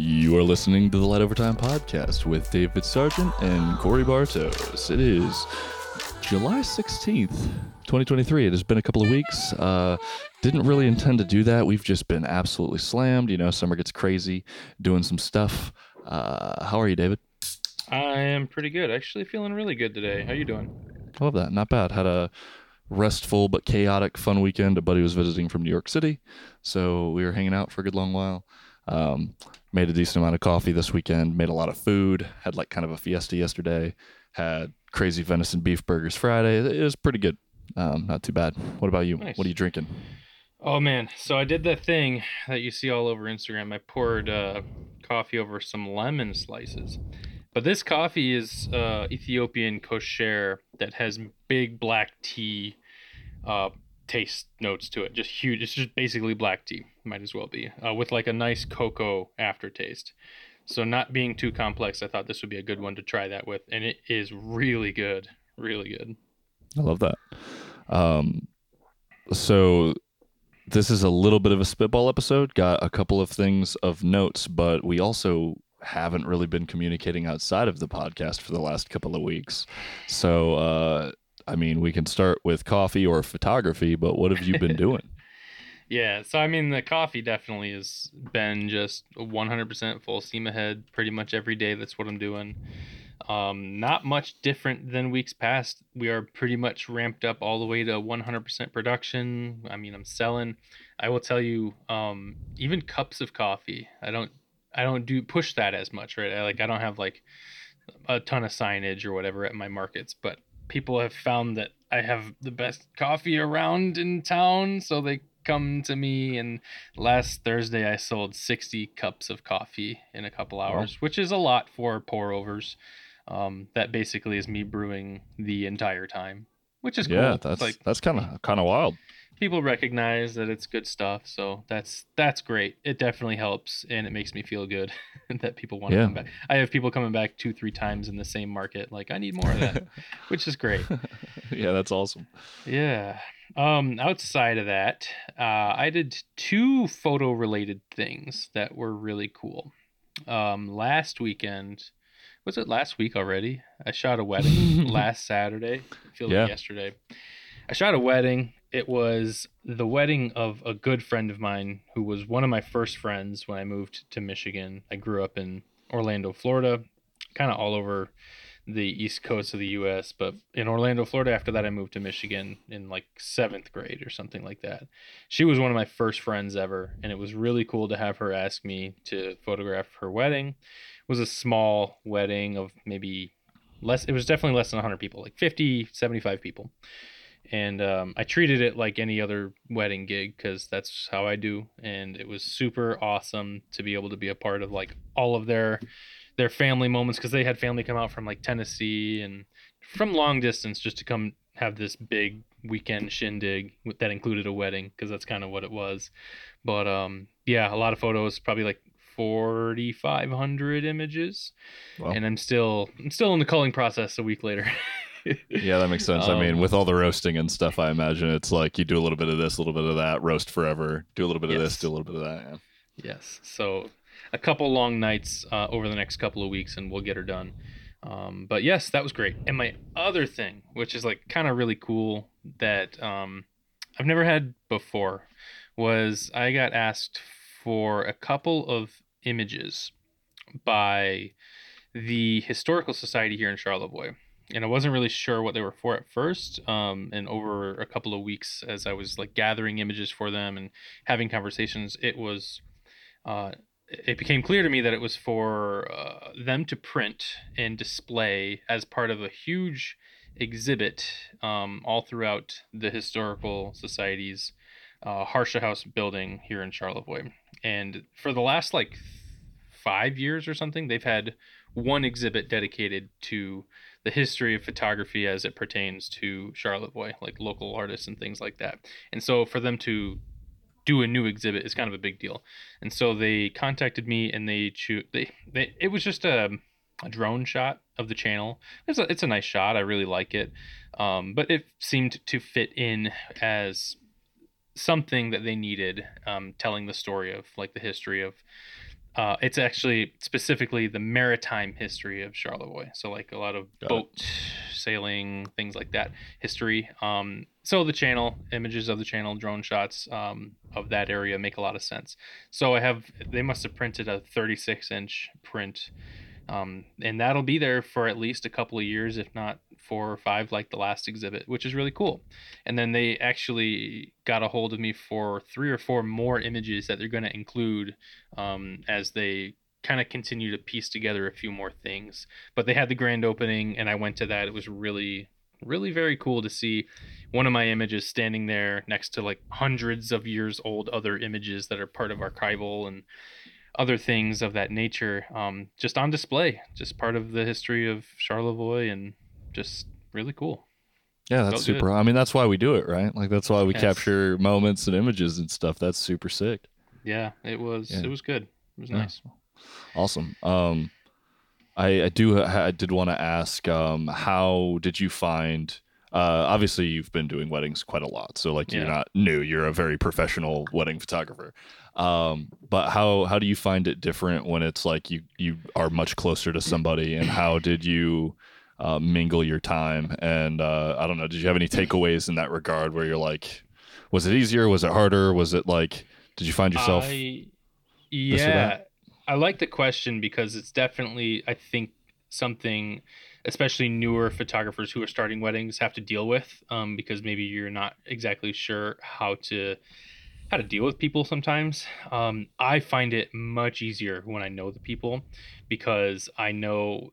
You are listening to the Light Overtime podcast with David Sargent and Korey Bartos. It is July 16th, 2023. It has been a couple of weeks. Uh, didn't really intend to do that. We've just been absolutely slammed. You know, summer gets crazy, doing some stuff. Uh, how are you, David? I am pretty good. Actually, feeling really good today. How are you doing? I love that. Not bad. Had a restful but chaotic, fun weekend. A buddy was visiting from New York City, so we were hanging out for a good long while. Um, made a decent amount of coffee this weekend. Made a lot of food. Had like kind of a fiesta yesterday. Had crazy venison beef burgers Friday. It was pretty good. Um, not too bad. What about you? Nice. What are you drinking? Oh man, so I did that thing that you see all over Instagram. I poured uh, coffee over some lemon slices. But this coffee is uh, Ethiopian kosher that has big black tea uh, taste notes to it. Just huge. It's just basically black tea. Might as well be uh, with like a nice cocoa aftertaste. So not being too complex, I thought this would be a good one to try that with, and it is really good, really good. I love that. Um, so this is a little bit of a spitball episode. Got a couple of things of notes, but we also haven't really been communicating outside of the podcast for the last couple of weeks. So, uh, I mean, we can start with coffee or photography, but what have you been doing? Yeah, so I mean, the coffee definitely has been just 100% full steam ahead pretty much every day. That's what I'm doing. Um, not much different than weeks past. We are pretty much ramped up all the way to 100% production. I mean, I'm selling. I will tell you, um, even cups of coffee. I don't, I don't do push that as much, right? I, like, I don't have like a ton of signage or whatever at my markets, but people have found that I have the best coffee around in town, so they come to me and last thursday i sold 60 cups of coffee in a couple hours Wow. which is a lot for pour overs um, that basically is me brewing the entire time which is cool yeah, It's that's like that's kind of kind of wild. People recognize that it's good stuff so that's that's great it definitely helps and it makes me feel good that people want to come back i have people coming back two three times in the same market like i need more of that which is great yeah, that's awesome. yeah. Um, outside of that, uh, I did two photo related things that were really cool. Um, last weekend, was it last week already? I shot a wedding last Saturday. I feel Yeah. like yesterday. I shot a wedding. It was the wedding of a good friend of mine who was one of my first friends when I moved to Michigan. I grew up in Orlando, Florida, kind of all over the east coast of the US, but in Orlando, Florida, after that, I moved to Michigan in like seventh grade or something like that. She was one of my first friends ever, and it was really cool to have her ask me to photograph her wedding. It was a small wedding of maybe less, it was definitely less than 100 people, like 50, 75 people. And um, I treated it like any other wedding gig because that's how I do. And it was super awesome to be able to be a part of like all of their their family moments because they had family come out from like Tennessee and from long distance just to come have this big weekend shindig that included a wedding because that's kind of what it was. But um, yeah, a lot of photos, probably like 4,500 images, Wow. and I'm still I'm still in the culling process a week later. Yeah, that makes sense. I mean, Um, with all the roasting and stuff, I imagine it's like you do a little bit of this, a little bit of that, roast forever, do a little bit of this, do a little bit of that. Yeah. Yes. So a couple long nights uh, over the next couple of weeks, and we'll get her done. Um, but yes, that was great. And my other thing, which is like kind of really cool that um, I've never had before, was I got asked for a couple of images by the Historical Society here in Charlevoix. And I wasn't really sure what they were for at first. Um, and over a couple of weeks, as I was like gathering images for them and having conversations, it was uh, it became clear to me that it was for uh, them to print and display as part of a huge exhibit um, all throughout the historical society's uh, Harsha House building here in Charlevoix. And for the last like five years or something, they've had one exhibit dedicated to the history of photography as it pertains to Charlevoix, like local artists and things like that. And so for them to do a new exhibit is kind of a big deal. And so they contacted me and they cho- they, they it was just a, a drone shot of the channel. It's a it's a nice shot. I really like it. Um, but it seemed to fit in as something that they needed um, telling the story of like the history of Uh, it's actually specifically the maritime history of Charlevoix. So like a lot of Got it. boat sailing, things like that history. Um, so the channel images of the channel, drone shots um, of that area make a lot of sense. So I have they must have printed a 36 inch print, um, and that'll be there for at least a couple of years, if not four or five, like the last exhibit, which is really cool. And then they actually got a hold of me for three or four more images that they're going to include um, as they kind of continue to piece together a few more things. But they had the grand opening, and I went to that. It was really, really very cool to see one of my images standing there next to like hundreds of years old other images that are part of archival and other things of that nature um, just on display just part of the history of charlevoix and just really cool Yeah, that's Felt super. I mean, that's why we do it, right? Like that's why we Yes. capture moments and images and stuff. That's super sick. yeah it was Yeah. it was good it was Yeah. nice Awesome. Um, I, I do. I did want to ask. Um, how did you find? Uh, obviously, you've been doing weddings quite a lot, so like you're not new. You're a very professional wedding photographer. Um, but how how do you find it different when it's like you you are much closer to somebody, and how did you uh, mingle your time? And uh, I don't know. Did you have any takeaways in that regard where you're like, was it easier? Was it harder? Was it like? Did you find yourself? I, yeah. I like the question because it's definitely, I think, something, especially newer photographers who are starting weddings have to deal with, um, because maybe you're not exactly sure how to how to deal with people sometimes. Um, I find it much easier when I know the people because I know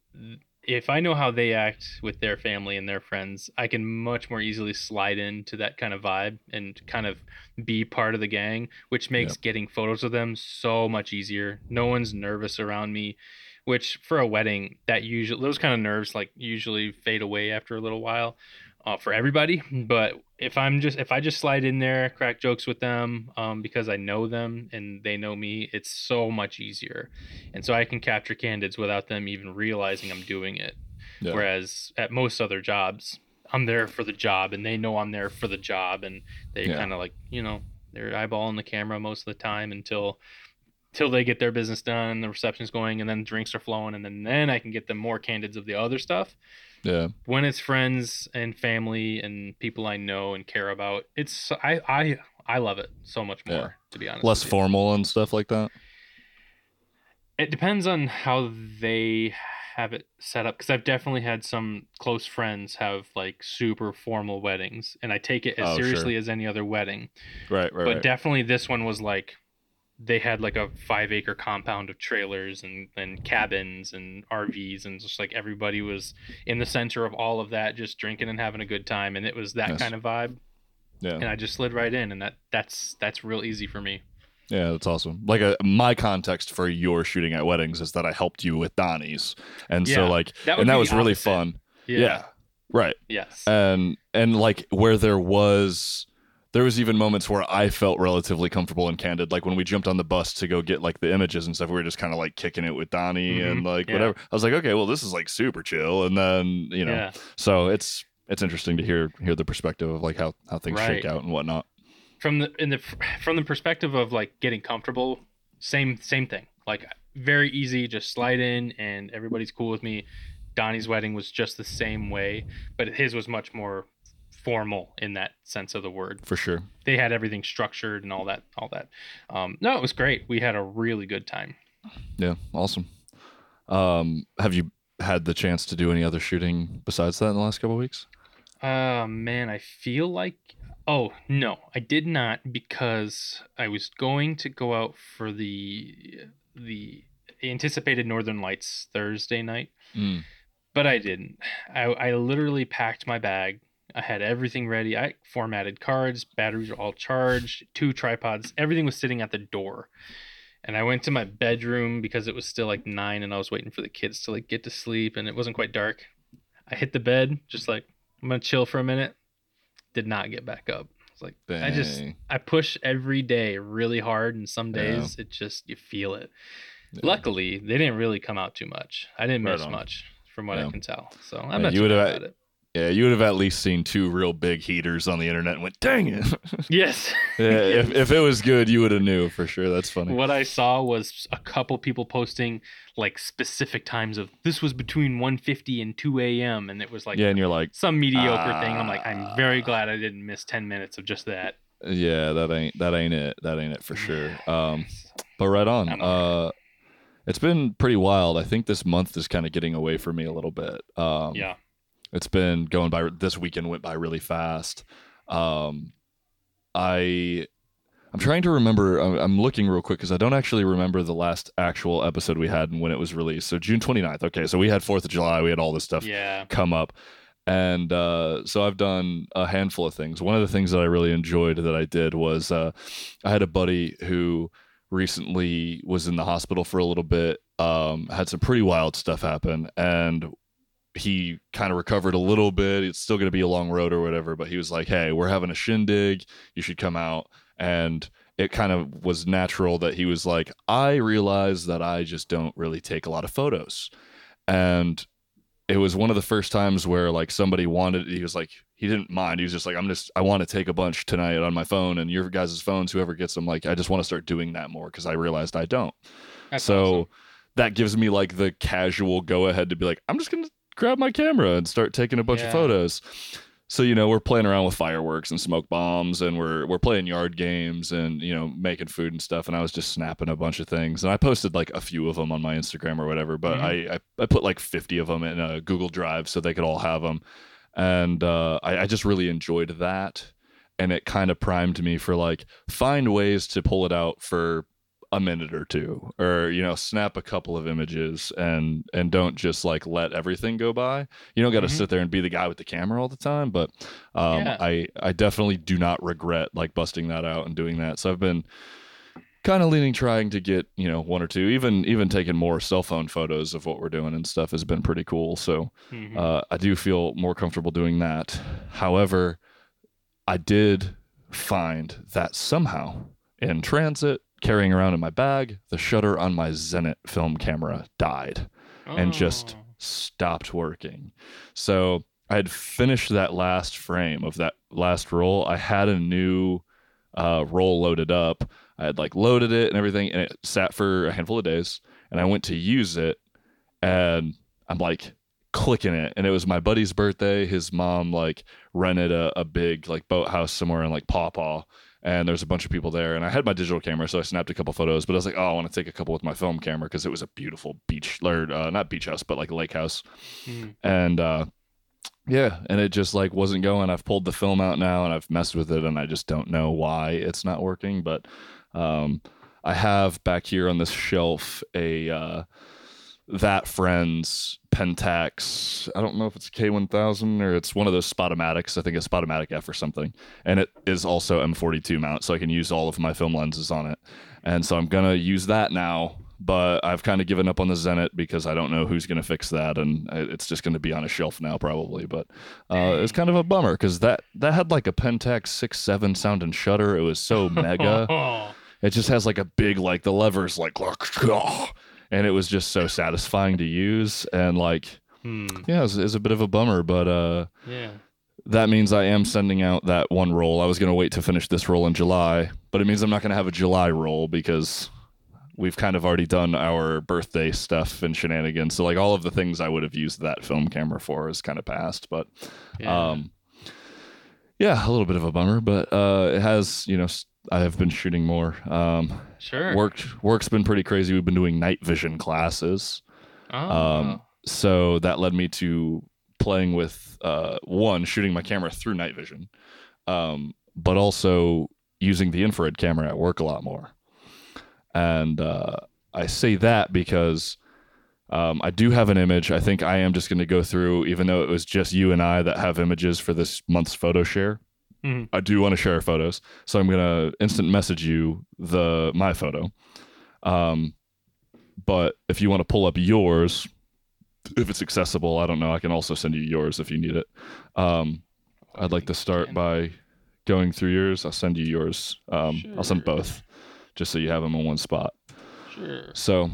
if I know how they act with their family and their friends, I can much more easily slide into that kind of vibe and kind of be part of the gang, which makes getting photos of them so much easier. No one's nervous around me, which for a wedding, that usually those kind of nerves like usually fade away after a little while. Uh, for everybody, but if I'm just if I just slide in there, crack jokes with them, um, because I know them and they know me, it's so much easier, and so I can capture candidates without them even realizing I'm doing it. Yeah. Whereas at most other jobs, I'm there for the job and they know I'm there for the job and they Yeah. kind of like, you know, they're eyeballing the camera most of the time until till they get their business done, the reception's going and then drinks are flowing and then then I can get them more candidates of the other stuff. yeah. When it's friends and family and people I know and care about, it's I I I love it so much more Yeah. to be honest. Less formal and stuff like that. It depends on how they have it set up because I've definitely had some close friends have like super formal weddings, and I take it as Oh, sure. seriously as any other wedding. Right. Right. but right. definitely this one was like they had like a five acre compound of trailers and, and cabins and RVs and just like everybody was in the center of all of that just drinking and having a good time and it was that Nice. kind of vibe yeah. and I just slid right in and that that's that's real easy for me. Yeah, that's awesome. Like uh, my context for your shooting at weddings is that I helped you with Donnie's, and so like, that and that was really fun. Yeah. right. Yes. And and like where there was, there was even moments where I felt relatively comfortable and candid. Like when we jumped on the bus to go get like the images and stuff, we were just kind of like kicking it with Donnie Mhm, and like yeah. whatever. I was like, okay, well, this is like super chill, and then you know, yeah. so it's it's interesting to hear hear the perspective of like how how things shake out and whatnot. from the in the from the perspective of like getting comfortable same same thing like very easy just slide in and everybody's cool with me donnie's wedding was just the same way but his was much more formal in that sense of the word For sure. they had everything structured and all that all that um no it was great we had a really good time Yeah, awesome. Um, have you had the chance to do any other shooting besides that in the last couple of weeks? Uh man, I feel like oh no, I did not because I was going to go out for the the anticipated Northern Lights Thursday night, Mm. but I didn't. I I literally packed my bag. I had everything ready. I formatted cards, batteries were all charged, two tripods, everything was sitting at the door. And I went to my bedroom because it was still like nine and I was waiting for the kids to like get to sleep and it wasn't quite dark. I hit the bed, just like I'm gonna chill for a minute. Did not get back up. It's like I just I push every day really hard, and some Yeah. days it just you feel it. Yeah. Luckily, they didn't really come out too much. I didn't Right miss on. much from what Yeah. I can tell, so I'm Yeah, not you about it. Yeah, you would have at least seen two real big heaters on the internet and went, "Dang it!" Yes. yeah, if if it was good, you would have knew for sure. That's funny. What I saw was a couple people posting like specific times of this was between 1:50 and 2 a.m. and it was like yeah, and you're like, some mediocre thing. I'm like, I'm Ah. very glad I didn't miss 10 minutes of just that. yeah, that ain't that ain't it. That ain't it for sure. Um, but right on. Uh, it's been pretty wild. I think this month is kind of getting away from me a little bit. Um, yeah. It's been going by this weekend went by really fast. Um i i'm trying to remember i'm, I'm looking real quick because i don't actually remember the last actual episode we had and when it was released. So june 29th okay so we had fourth of july we had all this stuff Yeah. come up. And uh, so i've done a handful of things. One of the things that i really enjoyed that i did was uh, i had a buddy who recently was in the hospital for a little bit um, had some pretty wild stuff happen. And he kind of recovered a little bit. It's still going to be a long road or whatever but he was like hey we're having a shindig. You should come out. And it kind of was natural that he was like i realize that i just don't really take a lot of photos. And it was one of the first times where like somebody wanted he was like he didn't mind. He was just like i'm just i want to take a bunch tonight on my phone and your guys' phones whoever gets them like i just want to start doing that more because i realized i don't. That's so awesome. that gives me like the casual go ahead to be like i'm just gonna grab my camera and start taking a bunch Yeah. of photos. So you know we're playing around with fireworks and smoke bombs and we're we're playing yard games and you know making food and stuff and i was just snapping a bunch of things. And i posted like a few of them on my instagram or whatever but I, I i put like 50 of them in a google drive so they could all have them and uh, I, I just really enjoyed that and it kind of primed me for like find ways to pull it out for a minute or two or you know snap a couple of images and and don't just like let everything go by you don't got to Mhm. sit there and be the guy with the camera all the time but um Yeah. i i definitely do not regret like busting that out and doing that so i've been kind of leaning trying to get you know one or two even even taking more cell phone photos of what we're doing and stuff has been pretty cool so Mhm. uh, I do feel more comfortable doing that. However, I did find that somehow in transit, carrying around in my bag, the shutter on my Zenit film camera died and just Oh. stopped working. So I had finished that last frame of that last roll. I had a new uh, roll loaded up. I had like loaded it and everything, and it sat for a handful of days. And I went to use it, and I'm like clicking it. And it was my buddy's birthday. His mom like rented a, a big like boathouse somewhere in like Paw Paw. And there's a bunch of people there, and I had my digital camera, so I snapped a couple photos. But I was like, "Oh, I want to take a couple with my film camera because it was a beautiful beach, or uh, not beach house, but like a lake house." Mhm. and uh yeah and it just like wasn't going i've pulled the film out now and i've messed with it and i just don't know why it's not working but um i have back here on this shelf a uh that friends pentax i don't know if it's a k1000 or it's one of those spotomatics i think it's spotomatic f or something and it is also m42 mount so i can use all of my film lenses on it and so i'm gonna use that now but I've kind of given up on the Zenit because I don't know who's going to fix that, and it's just going to be on a shelf now probably. But uh, it's kind of a bummer because that that had like a Pentax six seven sound and shutter. It was so mega. It just has like a big like the levers like and it was just so satisfying to use and like Hmm. yeah, it's it's a bit of a bummer, but uh, Yeah. that means I am sending out that one roll. I was going to wait to finish this roll in July, but it means I'm not going to have a July roll because we've kind of already done our birthday stuff and shenanigans. So like all of the things I would have used that film camera for is kind of past, but Yeah. um yeah, a little bit of a bummer, but uh it has, you know, I have been shooting more. Um sure. worked work's been pretty crazy. We've been doing night vision classes. Oh. Um, so that led me to playing with uh, one shooting my camera through night vision, um, but also using the infrared camera at work a lot more. And uh, I say that because um, I do have an image. I think I am just going to go through, even though it was just you and I that have images for this month's photo share. Mhm. I do want to share photos, so I'm going to instant message you the my photo. Um, but if you want to pull up yours, if it's accessible, I don't know. I can also send you yours if you need it. Um, I'd like to start by going through yours. I'll send you yours. Um, I'll send both, just so you have them in one spot. Sure. So,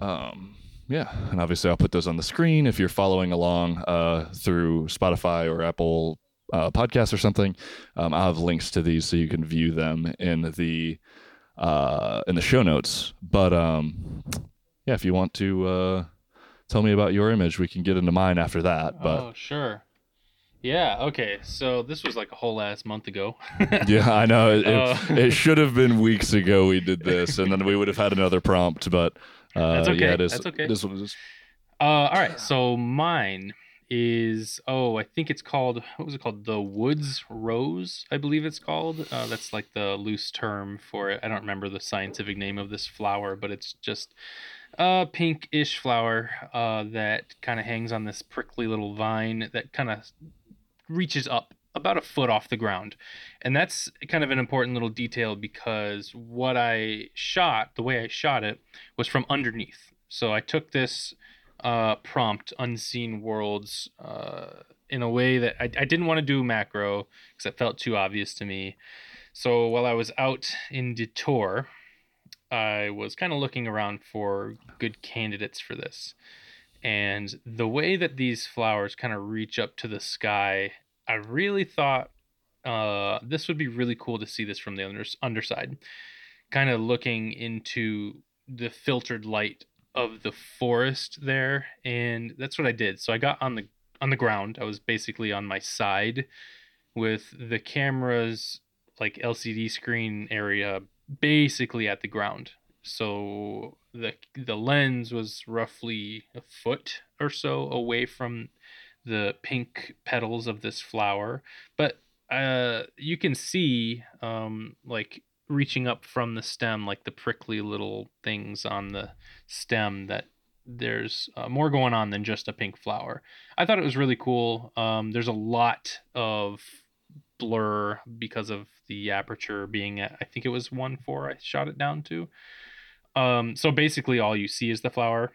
um, yeah, and obviously I'll put those on the screen if you're following along uh, through Spotify or Apple uh, Podcasts or something. Um, I'll have links to these so you can view them in the uh, in the show notes. But um, yeah, if you want to uh, tell me about your image, we can get into mine after that. But oh, sure. Yeah. Okay. So this was like a whole last month ago. yeah, I know it, Uh, it, it should have been weeks ago we did this, and then we would have had another prompt. But uh, That's okay, Yeah, this, that's okay. This one is Uh, all right. So mine is oh, I think it's called what was it called? The Woods Rose, I believe it's called. Uh, that's like the loose term for it. I don't remember the scientific name of this flower, but it's just a pinkish flower uh, that kind of hangs on this prickly little vine that kind of reaches up about a foot off the ground. And that's kind of an important little detail because what I shot, the way I shot it, was from underneath. So I took this uh, prompt, Unseen Worlds, uh, in a way that I, I didn't want to do macro because it felt too obvious to me. So while I was out in Detour, I was kind of looking around for good candidates for this. And the way that these flowers kind of reach up to the sky, I really thought uh, this would be really cool to see this from the under- underside. Kind of looking into the filtered light of the forest there and that's what I did. So I got on the on the ground. I was basically on my side with the camera's like LCD screen area basically at the ground. So the the lens was roughly a foot or so away from the pink petals of this flower, but uh, you can see um, like reaching up from the stem, like the prickly little things on the stem that there's uh, more going on than just a pink flower. I thought it was really cool. Um, there's a lot of blur because of the aperture being at I think it was one four I shot it down to. Um, so basically all you see is the flower.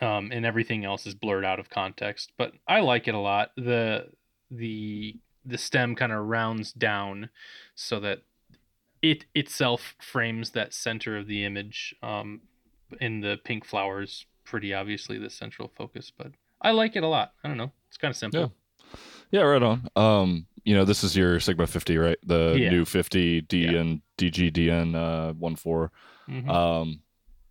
Um, and everything else is blurred out of context. But I like it a lot. The the the stem kind of rounds down so that it itself frames that center of the image. Um, in the pink flowers, pretty obviously the central focus. But I like it a lot. I don't know. It's kind of simple. Yeah, yeah right on. Um, you know, this is your Sigma 50, right? The Yeah. new 50 D Yeah. and DGDN uh, 1.4. Mhm. Um,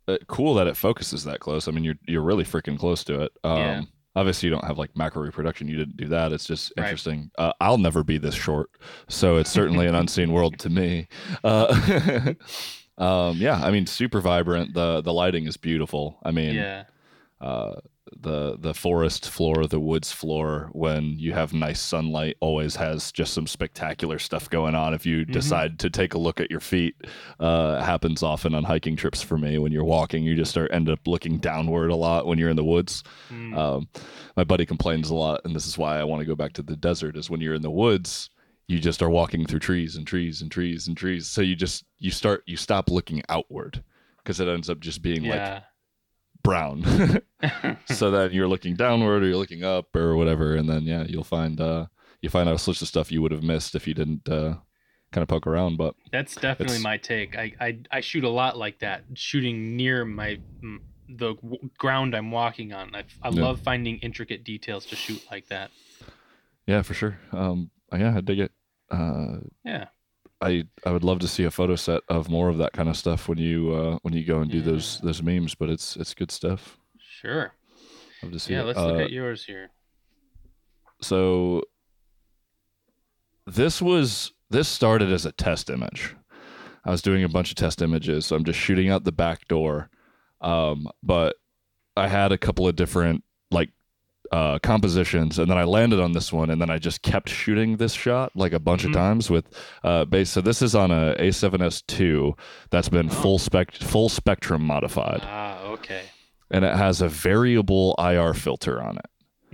uh, cool that it focuses that close. I mean, you're you're really freaking close to it. Um, Yeah. Obviously, you don't have like macro reproduction. You didn't do that. It's just Right. interesting. Uh, I'll never be this short, so it's certainly an unseen world to me. Uh, um, yeah, I mean, super vibrant. the The lighting is beautiful. I mean, yeah. uh, the the forest floor, the woods floor, when you have nice sunlight, always has just some spectacular stuff going on. If you Mhm. decide to take a look at your feet, uh, happens often on hiking trips for me. When you're walking, you just start end up looking downward a lot when you're in the woods. Mm. Um, my buddy complains a lot, and this is why I want to go back to the desert. Is when you're in the woods, you just are walking through trees and trees and trees and trees. So you just you start you stop looking outward because it ends up just being like yeah. Brown. so then you're looking downward or you're looking up or whatever, and then yeah, you'll find uh you find out a switch of stuff you would have missed if you didn't uh kind of poke around. But That's definitely my take. I, I I shoot a lot like that, shooting near my the w- ground I'm walking on. I, I Yeah. love finding intricate details to shoot like that. yeah, for sure. Um, yeah, I dig it. Uh, Yeah. I I would love to see a photo set of more of that kind of stuff when you uh when you go and do those those memes. But it's it's good stuff. Sure. Love to see Yeah. it. Let's Uh, look at yours here. so this was this started as a test image. I was doing a bunch of test images, so I'm just shooting out the back door. Um, but I had a couple of different like uh, compositions, and then I landed on this one, and then I just kept shooting this shot like a bunch Mhm. of times with uh, base. So this is on a A7S two that's been Oh. full spec full spectrum modified, Ah. Okay. and it has a variable IR filter on it.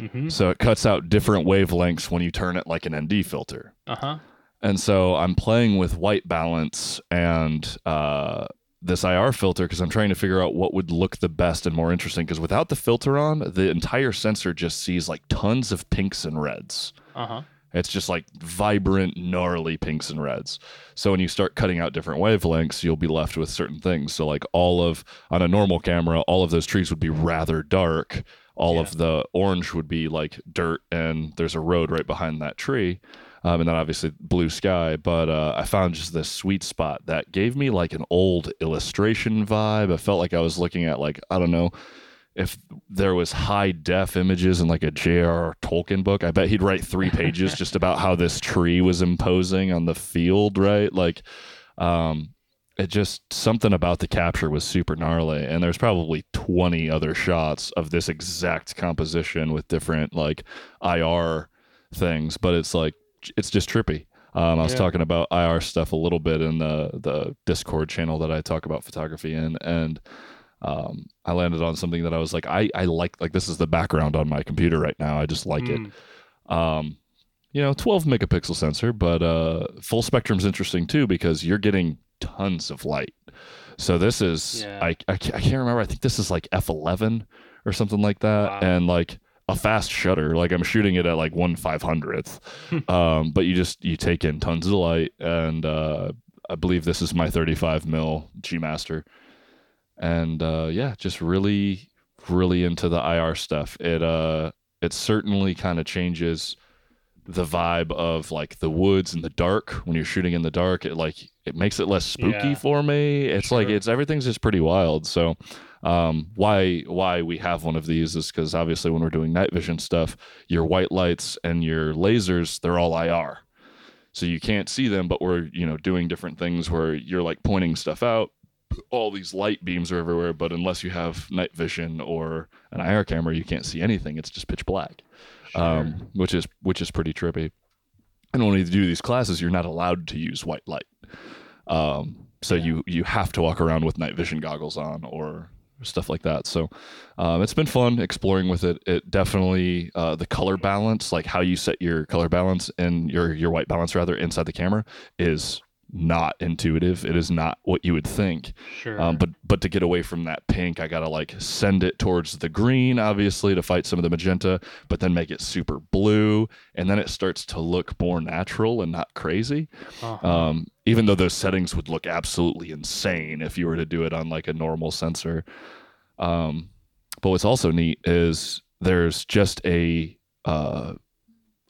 Mm-hmm. So it cuts out different wavelengths when you turn it like an ND filter. Uh huh. And so I'm playing with white balance and uh, this IR filter because I'm trying to figure out what would look the best and more interesting. Because without the filter on, the entire sensor just sees like tons of pinks and reds. Uh huh. It's just like vibrant, gnarly pinks and reds. So when you start cutting out different wavelengths, you'll be left with certain things. So like all of on a normal camera, all of those trees would be rather dark. All Yeah. of the orange would be like dirt, and there's a road right behind that tree. Um, and then obviously blue sky. But uh, I found just this sweet spot that gave me like an old illustration vibe. I felt like I was looking at like I don't know if there was high def images in like a J.R.R. Tolkien book. I bet he'd write three pages just about how this tree was imposing on the field, right? Like, um, it just something about the capture was super gnarly, and there's probably 20 other shots of this exact composition with different like IR things, but it's like it's just trippy. Um, I was Yeah. talking about IR stuff a little bit in the the Discord channel that I talk about photography in, and um, I landed on something that I was like, I I like like this is the background on my computer right now. I just like Mm, it. Um, you know, 12 megapixel sensor, but uh, full spectrum's interesting too because you're getting tons of light. So this is Yeah. I, I I can't remember. I think this is like f11 or something like that, Wow. and like a fast shutter. Like I'm shooting it at like one five hundredth. um, but you just you take in tons of light, and uh, I believe this is my 35 mil G Master, and uh, yeah, just really really into the IR stuff. It uh it certainly kind of changes the vibe of like the woods in the dark when you're shooting in the dark it like it makes it less spooky Yeah. for me it's like it's everything's just pretty wild so um why why we have one of these is because obviously when we're doing night vision stuff your white lights and your lasers they're all ir so you can't see them but we're you know doing different things where you're like pointing stuff out. All these light beams are everywhere but unless you have night vision or an ir camera you can't see anything. It's just pitch black. Um, which is which is pretty trippy. And when you do these classes, you're not allowed to use white light, um, so you you have to walk around with night vision goggles on or stuff like that. So um, it's been fun exploring with it. It definitely uh, the color balance, like how you set your color balance and your your white balance rather inside the camera, is not intuitive. It is not what you would think. Sure. Um, but but to get away from that pink, I gotta like send it towards the green, obviously, to fight some of the magenta, but then make it super blue, and then it starts to look more natural and not crazy. Uh-huh. Um, even though those settings would look absolutely insane if you were to do it on like a normal sensor. Um, but what's also neat is there's just a uh,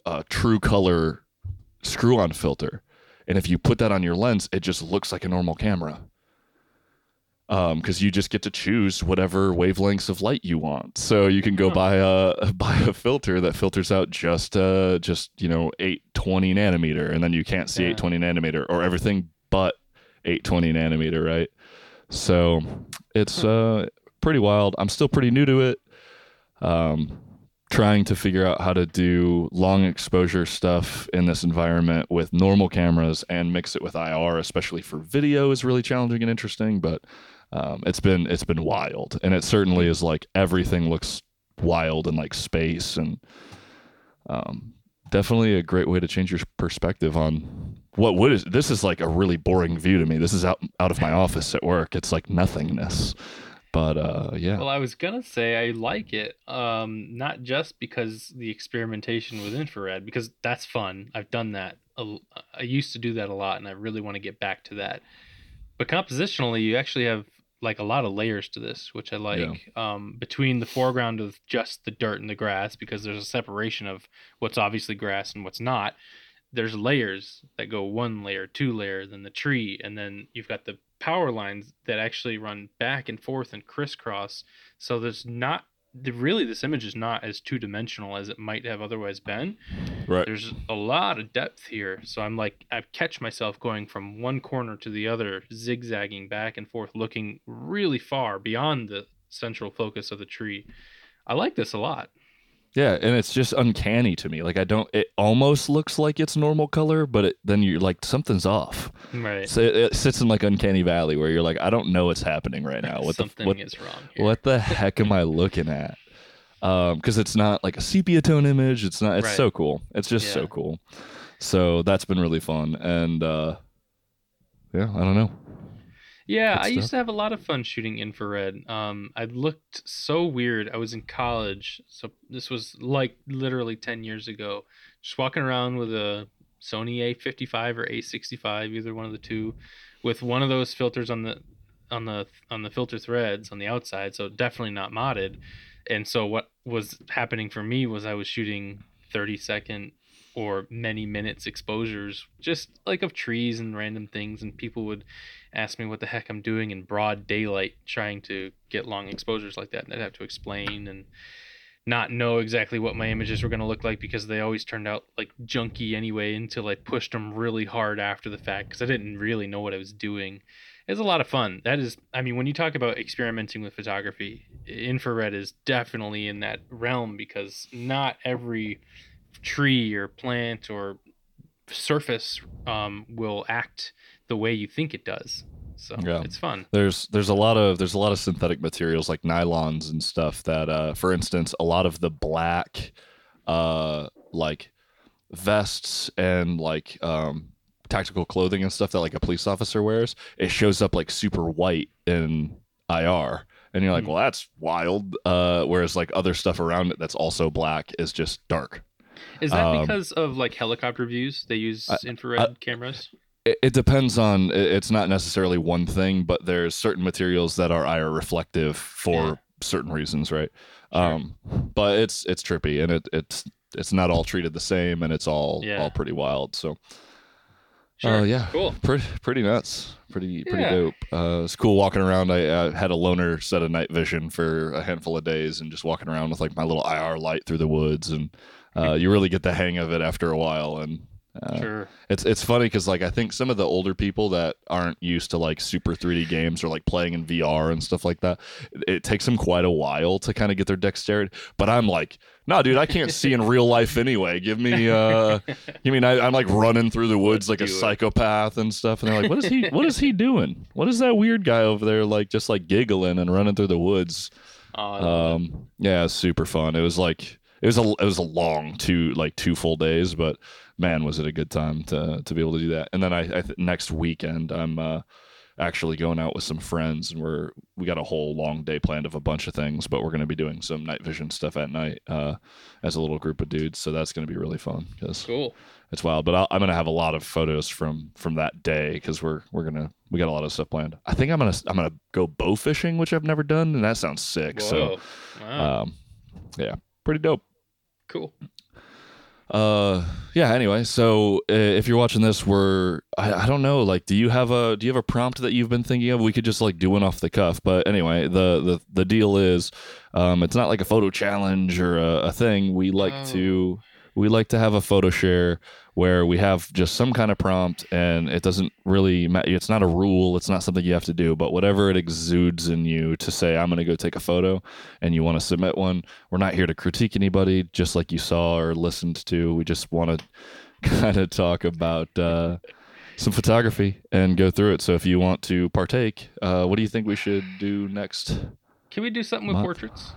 a true color screw-on filter, and if you put that on your lens, it just looks like a normal camera. Um because you just get to choose whatever wavelengths of light you want. So you can go buy a buy a filter that filters out just uh just you know 820 nanometer and then you can't see Yeah. 820 nanometer or everything but 820 nanometer right? So it's uh pretty wild. I'm still pretty new to it. Um trying to figure out how to do long exposure stuff in this environment with normal cameras and mix it with IR, especially for video, is really challenging and interesting. But um, it's been it's been wild, and it certainly is like everything looks wild in like space, and um, definitely a great way to change your perspective on what would is this is like a really boring view to me. This is out out of my office at work. It's like nothingness. But uh, yeah, Well, I was gonna say I like it, um, not just because the experimentation with infrared, because that's fun. I've done that. I used to do that a lot, and I really want to get back to that. But compositionally, you actually have like a lot of layers to this, which I like. Um, between the foreground of just the dirt and the grass, because there's a separation of what's obviously grass and what's not. There's layers that go one layer, two layer, then the tree, and then you've got the power lines that actually run back and forth and crisscross. So there's not the, really this image is not as two dimensional as it might have otherwise been. right. There's a lot of depth here. So I'm like I catch myself going from one corner to the other, zigzagging back and forth, looking really far beyond the central focus of the tree. I like this a lot. Yeah, and it's just uncanny to me. Like I don't. It almost looks like it's normal color, but it, then you're like something's off. Right. So it, it sits in like uncanny valley where you're like, I don't know what's happening right now. What Something the what, is wrong here. what the heck am I looking at? Um, because it's not like a sepia tone image. It's not. It's Right. so cool. It's just Yeah. so cool. So that's been really fun, and uh, yeah, I don't know. Yeah, I used to have a lot of fun shooting infrared. Um, I looked so weird. I was in college, so this was like literally 10 years ago. Just walking around with a Sony A55 or A65, either one of the two, with one of those filters on the on the on the filter threads on the outside, so definitely not modded. And so what was happening for me was I was shooting 30 second or many minutes exposures just like of trees and random things and people would ask me what the heck I'm doing in broad daylight trying to get long exposures like that and I'd have to explain and not know exactly what my images were going to look like because they always turned out like junky anyway until I pushed them really hard after the fact because I didn't really know what I was doing. It's a lot of fun. That is, I mean, when you talk about experimenting with photography, infrared is definitely in that realm because not every tree or plant or surface um, will act the way you think it does. So Yeah. it's fun. there's there's a lot of there's a lot of synthetic materials like nylons and stuff that uh for instance a lot of the black uh like vests and like um tactical clothing and stuff that like a police officer wears it shows up like super white in IR and you're like Hmm. well that's wild uh whereas like other stuff around it that's also black is just dark Is that Um, because of like helicopter views? They use I- infrared cameras. it, it depends on it- it's not necessarily one thing but there's certain materials that are IR reflective for Yeah. certain reasons right Sure. um but it's it's trippy and it it's it's not all treated the same and it's all Yeah. all pretty wild so Sure. uh, yeah Cool. pretty pretty nuts pretty pretty Yeah. dope uh it's cool walking around I uh, had a loner set of night vision for a handful of days and just walking around with like my little IR light through the woods and uh, you really get the hang of it after a while and uh, Sure. it's it's funny because like I think some of the older people that aren't used to like super 3D games or like playing in VR and stuff like that, it, it takes them quite a while to kind of get their dexterity. But I'm like, no, dude, I can't see in real life anyway. Give me, uh, you mean I, I'm like running through the woods like a psychopath and stuff, and they're like, what is he? What is he doing? What is that weird guy over there like just like giggling and running through the woods? Oh, Um, yeah, super fun. It was like it was a it was a long two like two full days, but man, was it a good time to to be able to do that. And then I, I th- next weekend I'm uh, actually going out with some friends, and we're we got a whole long day planned of a bunch of things, but we're going to be doing some night vision stuff at night uh, as a little group of dudes. So that's going to be really fun because cool. it's wild. But I'll, I'm going to have a lot of photos from from that day because we're we're gonna we got a lot of stuff planned. I think I'm gonna I'm gonna go bow fishing, which I've never done, and that sounds sick. So. Wow. Um, yeah, pretty dope. cool. Uh, yeah. Anyway, so uh, if you're watching this, we're I, I don't know. Like, do you have a do you have a prompt that you've been thinking of? We could just like do one off the cuff. But anyway, the the the deal is, um, it's not like a photo challenge or a, a thing. We like Oh. to we like to have a photo share where we have just some kind of prompt and it doesn't really matter. It's not a rule. It's not something you have to do, but whatever it exudes in you to say, I'm going to go take a photo and you want to submit one. We're not here to critique anybody, just like you saw or listened to. We just want to kind of talk about uh, some photography and go through it. So if you want to partake, uh, what do you think we should do next? Can we do something with Month. portraits?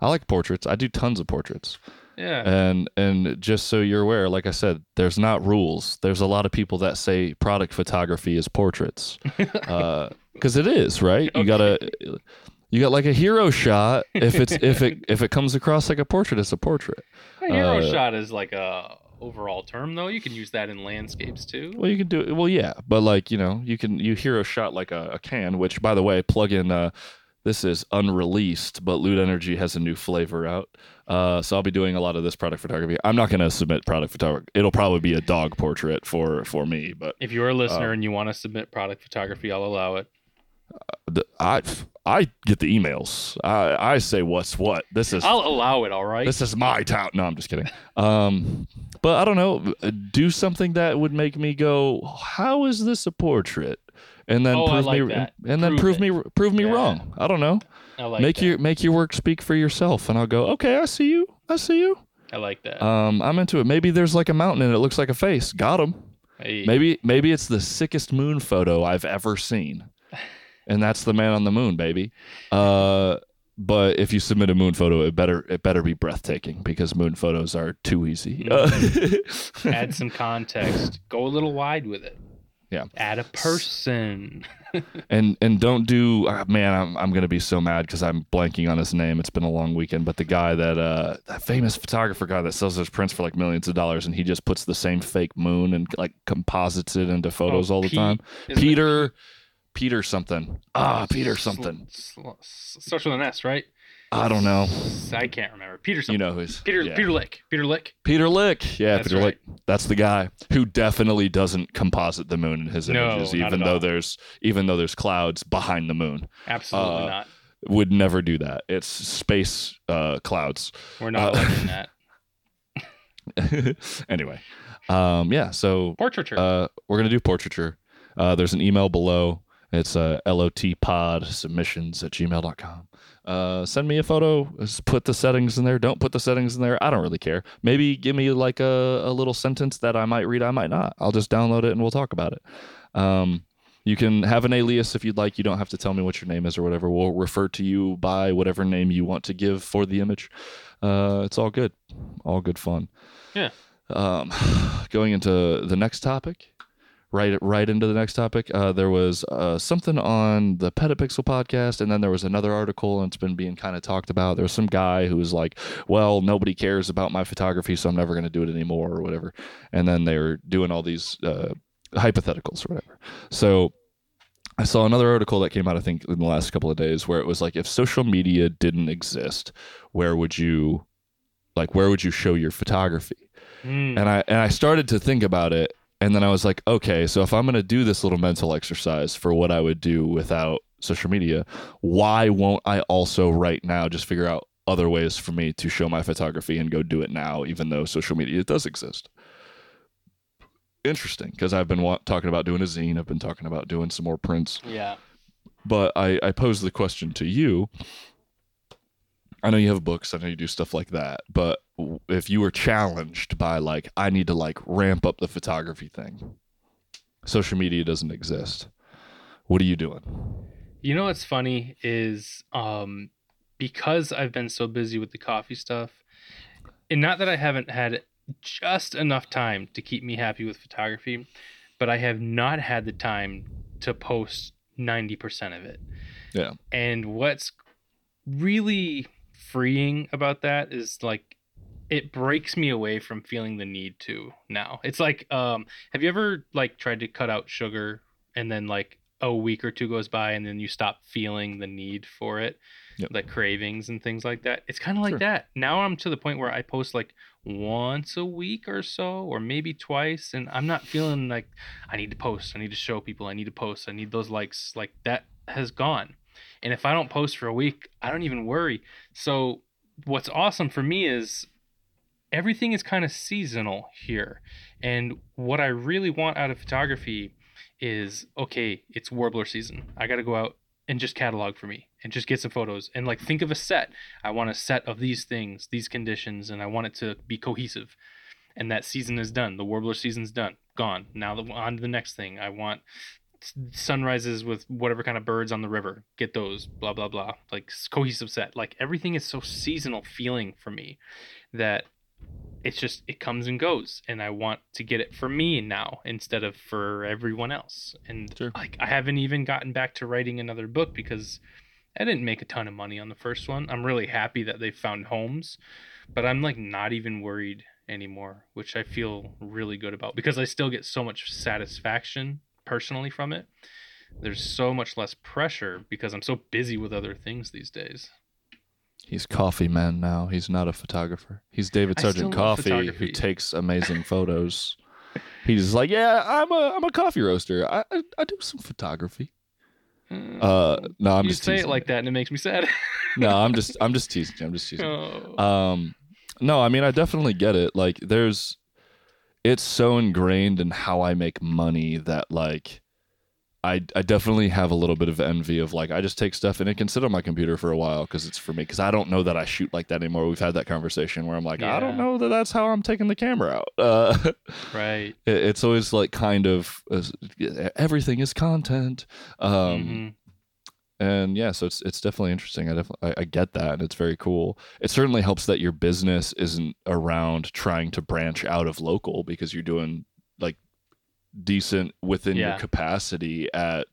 I like portraits. I do tons of portraits. Yeah. And and just so you're aware, like I said, there's not rules. There's a lot of people that say product photography is portraits, because it is, right? You gotta, you got like a hero shot. If it's if it if it comes across like a portrait, it's a portrait. A hero uh, shot is like a overall term though. You can use that in landscapes too. Well, you can do it. Well, yeah, but like you know, you can you hero shot like a, a can. Which, by the way, plug in. Uh, this is unreleased, but Loot Energy has a new flavor out. Uh, so I'll be doing a lot of this product photography. I'm not going to submit product photography. It'll probably be a dog portrait for for me, but If you're a listener Uh, and you want to submit product photography, I'll allow it. the, I I get the emails. I I say what's what. This is I'll allow it. All right. this is my town. No, I'm just kidding. Um, but I don't know. Do something that would make me go, "How is this a portrait?" And then Oh, prove like me, that. and then Prove prove, me, prove me Yeah. wrong. I don't know. I like make that. your make your work speak for yourself, and I'll go, "Okay, I see you. I see you." I like that. Um, I'm into it. Maybe there's like a mountain and it looks like a face. Got him. Hey, Maybe maybe it's the sickest moon photo I've ever seen, and that's the man on the moon, baby. Uh, but if you submit a moon photo, it better it better be breathtaking because moon photos are too easy. Uh, add some context. Go a little wide with it. Yeah. Add a person. and and don't do uh, man i'm, I'm gonna be so mad because i'm blanking on his name it's been a long weekend but the guy that uh that famous photographer guy that sells those prints for like millions of dollars and he just puts the same fake moon and like composites it into photos Oh, all the time Isn't it peter peter something ah peter something starts with an S, right? I don't know I can't remember. Peter you know who's Peter yeah. Peter Lik. Peter Lik. peter lik yeah That's peter right. lik that's the guy who definitely doesn't composite the moon in his No, images even at though all. there's even though there's clouds behind the moon Absolutely Uh, not. would never do that it's space uh clouds We're not uh, liking that. anyway, um, yeah. So Portraiture. uh, we're gonna do portraiture. Uh, there's an email below. It's uh, lotpod submissions at gmail.com. Uh, send me a photo. Just put the settings in there. Don't put the settings in there. I don't really care. Maybe give me like a, a little sentence that I might read. I might not. I'll just download it and we'll talk about it. Um, you can have an alias if you'd like. You don't have to tell me what your name is or whatever. We'll refer to you by whatever name you want to give for the image. Uh, it's all good. All good fun. Yeah. Um, going into the next topic, right right into the next topic. Uh, there was uh, something on the Petapixel podcast, and then there was another article, and it's been being kind of talked about. There was some guy who was like, "Well, nobody cares about my photography, so I'm never going to do it anymore," or whatever. And then they were doing all these uh, hypotheticals or whatever. So. I saw another article that came out, I think, in the last couple of days, where it was like, if social media didn't exist, where would you, like, where would you show your photography? Hmm. and I and I started to think about it, and then I was like, okay, so if I'm gonna do this little mental exercise for what I would do without social media, why won't I also right now just figure out other ways for me to show my photography and go do it now, even though social media does exist? Interesting, because I've been wa- talking about doing a zine. I've been talking about doing some more prints yeah. but I, I pose the question to you. I know you have books. I know you do stuff like that. But if you were challenged by like, I need to like ramp up the photography thing, social media doesn't exist. What are you doing? You know what's funny is um because I've been so busy with the coffee stuff, and not that I haven't had just enough time to keep me happy with photography, but I have not had the time to post 90% of it. Yeah. And what's really freeing about that is like it breaks me away from feeling the need to now. It's like um have you ever like tried to cut out sugar and then like a week or two goes by and then you stop feeling the need for it Yep. like cravings and things like that it's kind of like Sure. that now i'm to the point where i post like once a week or so or maybe twice and i'm not feeling like i need to post i need to show people i need to post i need those likes like that has gone and if i don't post for a week i don't even worry. So what's awesome for me is everything is kind of seasonal here. And what i really want out of photography is okay it's warbler season. I got to go out and just catalog for me and just get some photos and like think of a set. I want a set of these things these conditions and i want it to be cohesive. And that season is done. The warbler season's done gone. Now the, on to the next thing. I want sunrises with whatever kind of birds on the river. Get those blah blah blah. Like cohesive set. Like everything is so seasonal feeling for me that it's just it comes and goes and i want to get it for me now instead of for everyone else. And Sure. like i haven't even gotten back to writing another book because i didn't make a ton of money on the first one. I'm really happy that they found homes but i'm like not even worried anymore which i feel really good about because i still get so much satisfaction personally from it there's so much less pressure because i'm so busy with other things these days He's coffee man now. He's not a photographer. He's David Sargent Coffee who takes amazing photos. He's like, yeah, I'm a I'm a coffee roaster. I I, I do some photography. Uh, no, I'm you just say it like that and it makes me sad no, I'm just I'm just teasing. you. I'm just teasing. Oh. Um, no, I mean I definitely get it. Like, there's, it's so ingrained in how I make money that like, I I definitely have a little bit of envy of like I just take stuff and it can sit on my computer for a while because it's for me because I don't know that I shoot like that anymore. We've had that conversation where I'm like I don't know that that's how I'm taking the camera out. Uh, right it- it's always like kind of uh, everything is content. Um, Mhm. And yeah so it's it's definitely interesting i definitely I, I get that and it's very cool it certainly helps that your business isn't around trying to branch out of local because you're doing like decent within Yeah. your capacity at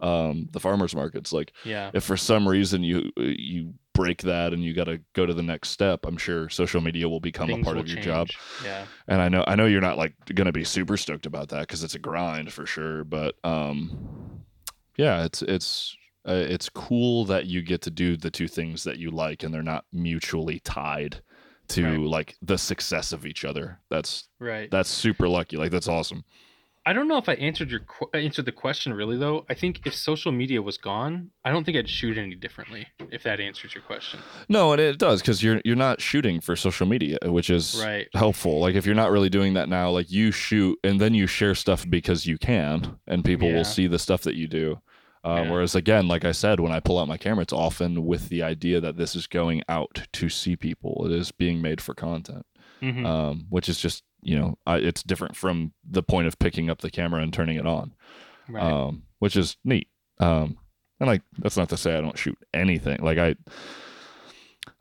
um, the farmers markets. Like Yeah. if for some reason you you break that and you got to go to the next step, I'm sure social media will become Things a part of your job. Yeah. And I know I know you're not like going to be super stoked about that because it's a grind for sure. But um, yeah, it's it's uh, it's cool that you get to do the two things that you like and they're not mutually tied to Right. like the success of each other. That's Right. that's super lucky. Like that's awesome. I don't know if I answered your qu- answered the question really though. I think if social media was gone, I don't think I'd shoot any differently. If that answers your question. No, and it does because you're you're not shooting for social media, which is Right. helpful. Like if you're not really doing that now, like you shoot and then you share stuff because you can, and people Yeah. will see the stuff that you do. Uh, Yeah. Whereas again, like I said, when I pull out my camera, it's often with the idea that this is going out to see people. It is being made for content, Mhm. um, which is just you know I, it's different from the point of picking up the camera and turning it on, right. um, which is neat. Um, and like that's not to say I don't shoot anything. Like I,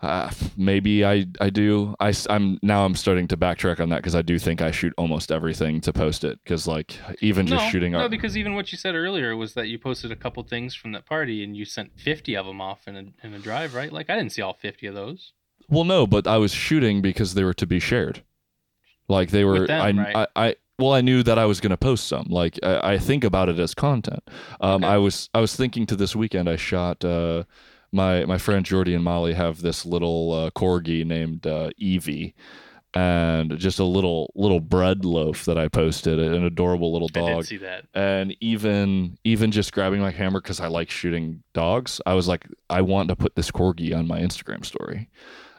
uh, maybe I I do. I I'm now I'm starting to backtrack on that because I do think I shoot almost everything to post it because like even just no, shooting no, because even what you said earlier was that you posted a couple things from that party and you sent fifty of them off in a in a drive, right? Like I didn't see all fifty of those. Well, no, but I was shooting because they were to be shared. Like they were. Them, I, right? I I well I knew that I was going to post some. Like I, I think about it as content. Um, Okay. I was I was thinking to this weekend. I shot. Uh, my my friend Jordy and Molly have this little uh, corgi named uh, Evie, and just a little little bread loaf that I posted. An adorable little dog. I did see that. and even even just grabbing my camera because I like shooting dogs, I was like, I want to put this corgi on my Instagram story,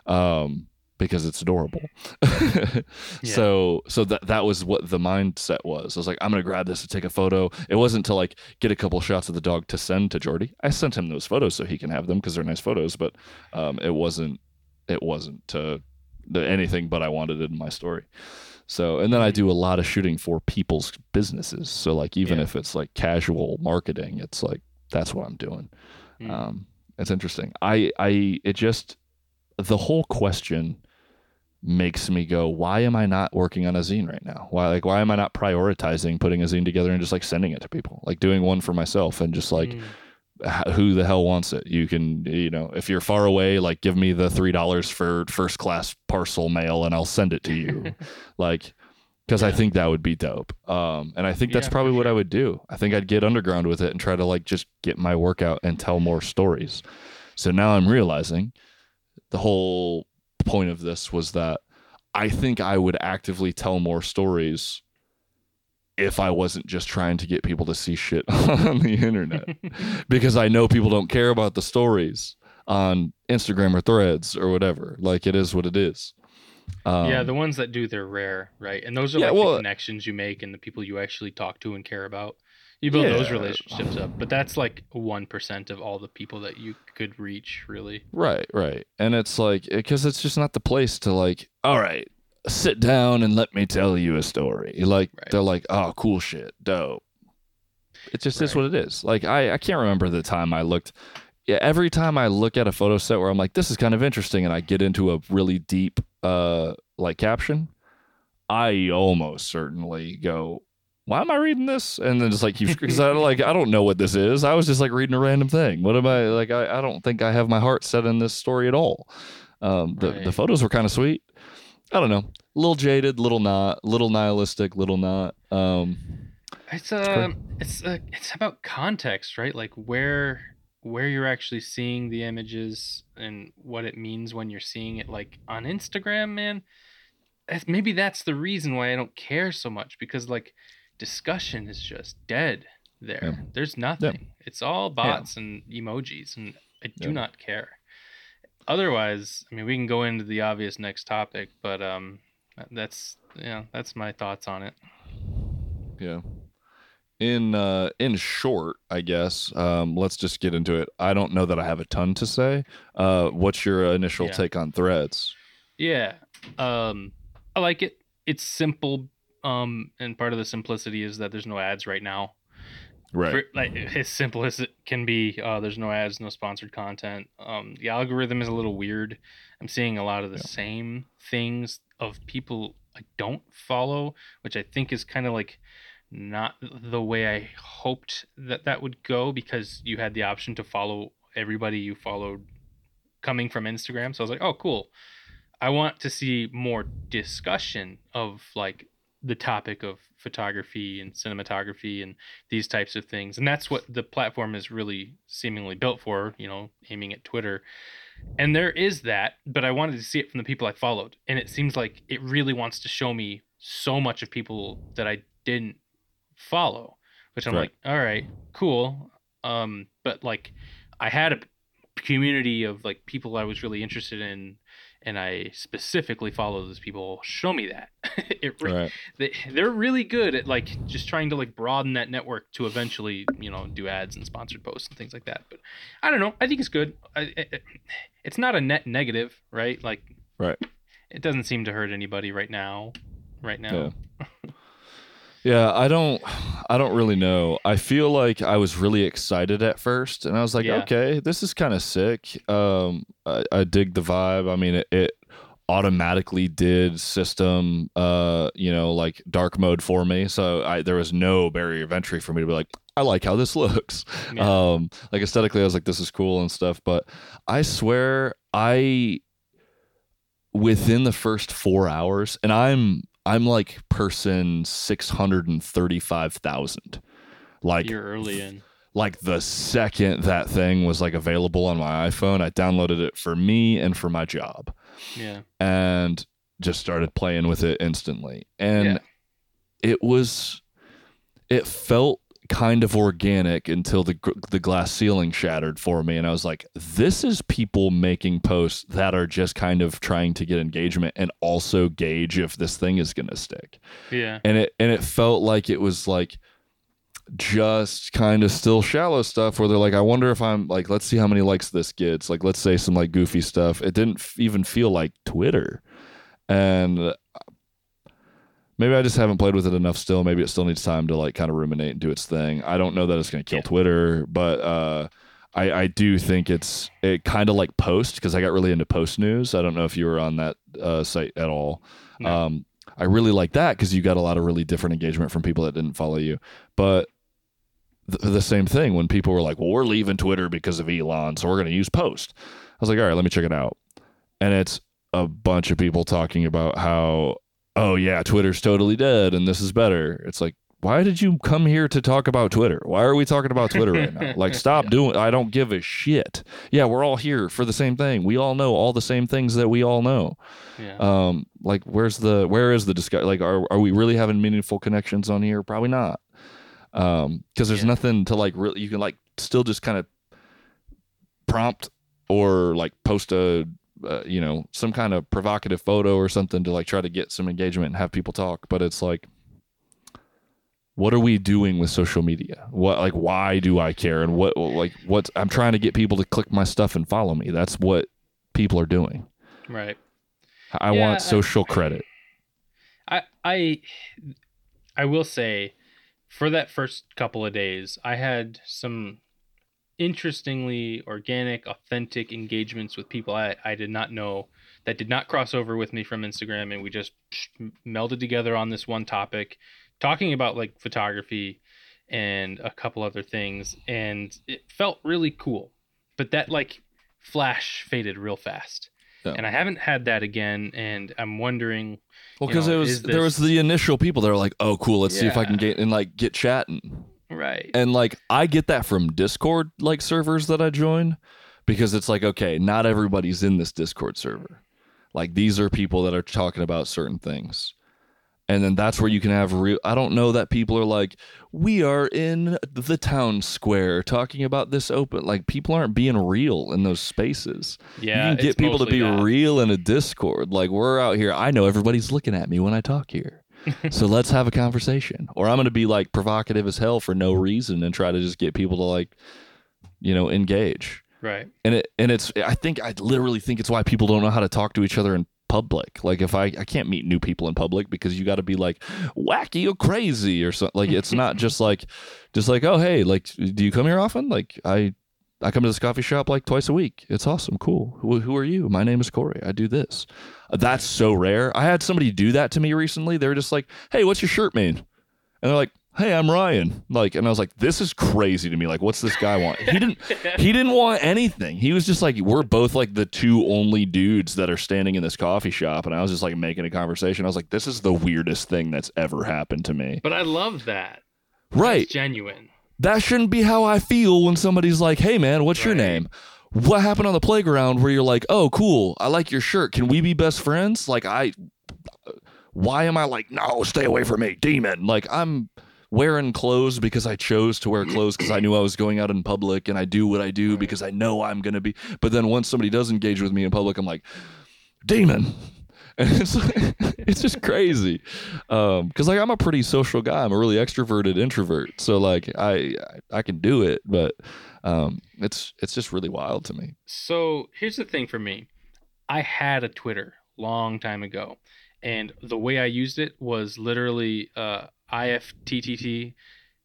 um, because it's adorable. So so that that was what the mindset was. I was like, I'm gonna grab this to take a photo. It wasn't to like get a couple shots of the dog to send to Jordy. I sent him those photos so he can have them because they're nice photos, but um, it wasn't it wasn't to the, anything but I wanted it in my story. So, and then I do a lot of shooting for people's businesses. So, like, even Yeah. if it's like casual marketing, it's like that's what I'm doing. Mm. Um, it's interesting. I, I, it just the whole question makes me go, why am I not working on a zine right now? Why, like, why am I not prioritizing putting a zine together and just like sending it to people, like doing one for myself and just like Mm. who the hell wants it? You can, you know, if you're far away, like give me the three dollars for first class parcel mail, and I'll send it to you. like, because I think that would be dope. Um, and I think that's Yeah, probably what I would do. I think I'd get underground with it and try to like just get my work out and tell more stories. So now I'm realizing the whole point of this was that I think I would actively tell more stories if I wasn't just trying to get people to see shit on the internet because I know people don't care about the stories on Instagram or threads or whatever. Like it is what it is. Um, yeah, the ones that do, they're rare, right? And those are Yeah, like well- the connections you make and the people you actually talk to and care about. You build those relationships up, but that's like one percent of all the people that you could reach, really. Right, right. And it's like because it's just not the place to like, all right, sit down and let me tell you a story. Like Right. they're like, oh, cool shit, dope. It just is what it is. Like I, I can't remember the time I looked. Yeah, every time I look at a photo set where I'm like, this is kind of interesting, and I get into a really deep, uh, like caption, I almost certainly go, why am I reading this? And then just like because I like I don't know what this is. I was just like reading a random thing. What am I like? I, I don't think I have my heart set in this story at all. Um, the the photos were kind of sweet. I don't know, a little jaded, little not, little nihilistic, little not. Um, It's um, it's uh, it's about context, right? Like where where you're actually seeing the images and what it means when you're seeing it. Like on Instagram, man, that's- maybe that's the reason why I don't care so much because like discussion is just dead there. Yeah. There's nothing. It's all bots and emojis, and I do Yeah. not care. Otherwise, I mean, we can go into the obvious next topic, but um, that's yeah, that's my thoughts on it. Yeah. In uh in short, I guess, um, let's just get into it. I don't know that I have a ton to say. Uh what's your initial Yeah. take on threads? Yeah. Um I like it. It's simple. Um and part of the simplicity is that there's no ads right now. Right. For- like as simple as it can be, uh there's no ads, no sponsored content. Um the algorithm is a little weird. I'm seeing a lot of the Yeah. same things of people I don't follow, which I think is kind of like not the way I hoped that that would go because you had the option to follow everybody you followed coming from Instagram. So I was like, oh, cool. I want to see more discussion of like the topic of photography and cinematography and these types of things. And that's what the platform is really seemingly built for, you know, aiming at Twitter. And there is that, but I wanted to see it from the people I followed. And it seems like it really wants to show me so much of people that I didn't follow, which I'm Right. like, all right, cool. Um, but like I had a community of like people I was really interested in and I specifically follow those people. Show me that. it re- Right. they, they're really good at like just trying to like broaden that network to eventually you know do ads and sponsored posts and things like that. But i don't know. I think it's good. I, it, it's not a net negative right? Like Right. it doesn't seem to hurt anybody right now right now. Yeah, I don't I don't really know. I feel like I was really excited at first and I was like, Yeah. okay, this is kind of sick. Um I, I dig the vibe. I mean it, it automatically did system uh you know like dark mode for me so I there was no barrier of entry for me to be like I like how this looks Yeah. um like aesthetically i was like this is cool and stuff but i swear i within the first four hours and i'm i'm like person 635000 like you're early in like the second that thing was like available on my iphone i downloaded it for me and for my job yeah and just started playing with it instantly. And Yeah. it was, it felt kind of organic until the the glass ceiling shattered for me, and I was like, this is people making posts that are just kind of trying to get engagement and also gauge if this thing is going to stick. yeah. And it and it felt like it was like just kind of still shallow stuff where they're like i wonder if i'm like let's see how many likes this gets like let's say some like goofy stuff. It didn't f- even feel like twitter. And maybe i just haven't played with it enough still maybe it still needs time to like kind of ruminate and do its thing i don't know that it's going to kill Yeah. twitter but uh I, I do think it's it kind of like post because I got really into post news. I don't know if you were on that uh, site at all. No. Um, I really like that because you got a lot of really different engagement from people that didn't follow you. But th- the same thing when people were like, "Well, we're leaving Twitter because of Elon, so we're going to use Post." I was like, "All right, let me check it out." And it's a bunch of people talking about how, "Oh yeah, Twitter's totally dead, and this is better." It's like, why did you come here to talk about Twitter? Why are we talking about Twitter right now? Like, stop doing. I don't give a shit. Yeah, we're all here for the same thing. We all know all the same things that we all know yeah um like where's the where is the discussion like are, are we really having meaningful connections on here probably not um because there's Yeah. nothing to like really you can like still just kind of prompt or like post a uh, you know some kind of provocative photo or something to like try to get some engagement and have people talk. But it's like what are we doing with social media? What like why do i care? And what like what's i'm trying to get people to click my stuff and follow me. That's what people are doing. Right. I Yeah, I- want social credit. I I I will say for that first couple of days, I had some interestingly organic, authentic engagements with people I, I did not know that did not cross over with me from Instagram and we just melded together on this one topic talking about like photography and a couple other things and it felt really cool. But that like flash faded real fast. Yeah. And I haven't had that again and I'm wondering Well, you because know, it was is there was the initial people that were like, "Oh, cool, let's see if I can get and like get chatting." Right. And like I get that from Discord like servers that I join because it's like, okay, not everybody's in this Discord server. Like these are people that are talking about certain things. And then that's where you can have real I don't know that people are like, we are in the town square talking about this open like people aren't being real in those spaces. Yeah, you can get people to be that. real in a Discord. Like we're out here. I know everybody's looking at me when I talk here. So let's have a conversation. Or I'm going to be like provocative as hell for no reason and try to just get people to like, you know, engage. Right. And it and it's I think I literally think it's why people don't know how to talk to each other in public. Like if I I can't meet new people in public because you got to be like wacky or crazy or something. Like it's not just like just like oh hey like do you come here often? Like I I come to this coffee shop like twice a week. It's awesome, cool. Who, who are you? My name is Korey. I do this. That's so rare. I had somebody do that to me recently. They were just like, "Hey, what's your shirt mean?" And they're like, "Hey, I'm Ryan." Like, and I was like, "This is crazy to me. Like, what's this guy want?" He didn't. he didn't want anything. He was just like, "We're both like the two only dudes that are standing in this coffee shop," and I was just like making a conversation. I was like, "This is the weirdest thing that's ever happened to me." But I love that. Right. It's genuine. That shouldn't be how I feel when somebody's like, "Hey, man, what's your name?" What happened on the playground where you're like, "Oh, cool. I like your shirt. Can we be best friends?" Like, I. Why am I like, no, stay away from me, demon? Like, I'm wearing clothes because I chose to wear clothes because I knew I was going out in public and I do what I do Right. because I know I'm going to be. But then once somebody does engage with me in public, I'm like, demon. It's, it's just crazy. Um, cause like I'm a pretty social guy. I'm a really extroverted introvert. So like I, I, I can do it, but, um, it's, it's just really wild to me. So here's the thing for me. I had a Twitter long time ago, and the way I used it was literally uh, IFTTT,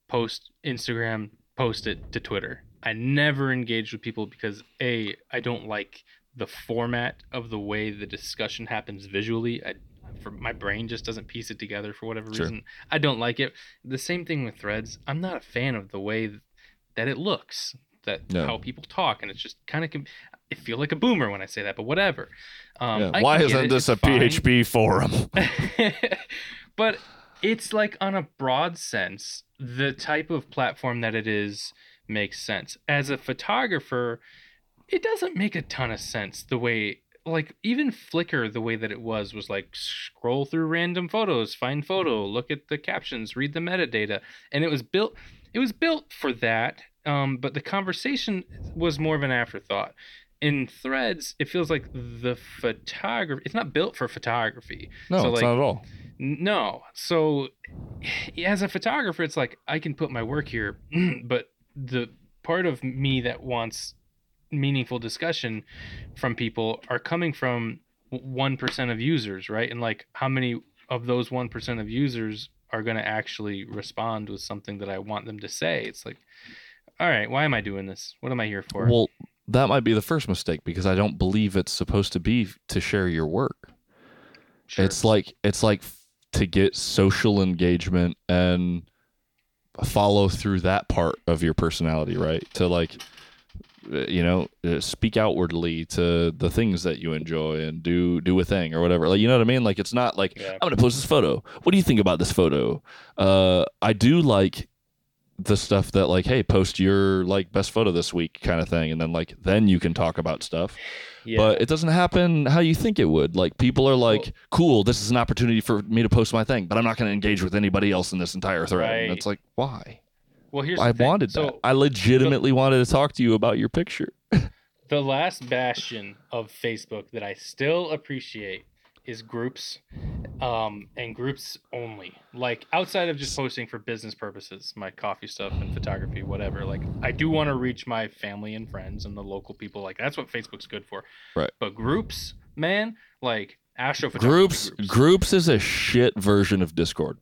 post Instagram, post it to Twitter. I never engaged with people because a I don't like the format of the way the discussion happens visually. I, for my brain just doesn't piece it together for whatever Sure. reason. I don't like it. The same thing with Threads. I'm not a fan of the way that it looks, that Yeah. how people talk, and it's just kind of. I feel like a boomer when I say that, but whatever. Um, Yeah. Why isn't it, this a fine. PHP forum? but it's like on a broad sense, the type of platform that it is makes sense. As a photographer, it doesn't make a ton of sense the way like even Flickr the way that it was was like scroll through random photos, find photo, look at the captions, read the metadata, and it was built it was built for that. Um, but the conversation was more of an afterthought. In Threads, it feels like the photography. It's not built for photography. No, So, it's like, not at all. No. So as a photographer, it's like I can put my work here, but the part of me that wants meaningful discussion from people are coming from 1% of users, right? And like how many of those 1% of users are going to actually respond with something that I want them to say? It's like all right, why am I doing this? What am I here for? Well, that might be the first mistake because I don't believe it's supposed to be to share your work. Sure. It's like it's like to get social engagement and follow through that part of your personality, right? To like you know, uh, speak outwardly to the things that you enjoy and do do a thing or whatever. Like you know what I mean? Like it's not like Yeah. I'm going to post this photo. What do you think about this photo? Uh I do like the stuff that like hey post your like best photo this week kind of thing and then like then you can talk about stuff yeah. but it doesn't happen how you think it would. Like people are like, Well- "Cool, this is an opportunity for me to post my thing, but I'm not going to engage with anybody else in this entire thread." And it's like, why? Well, here's I the thing. wanted so, that. I legitimately wanted to talk to you about your picture. the last bastion of Facebook that I still appreciate is groups, um, and groups only. Like outside of just posting for business purposes, my coffee stuff and photography, whatever. Like I do want to reach my family and friends and the local people. Like that's what Facebook's good for. Right. But groups, man, like astrophotography Groups, groups. groups is a shit version of Discord.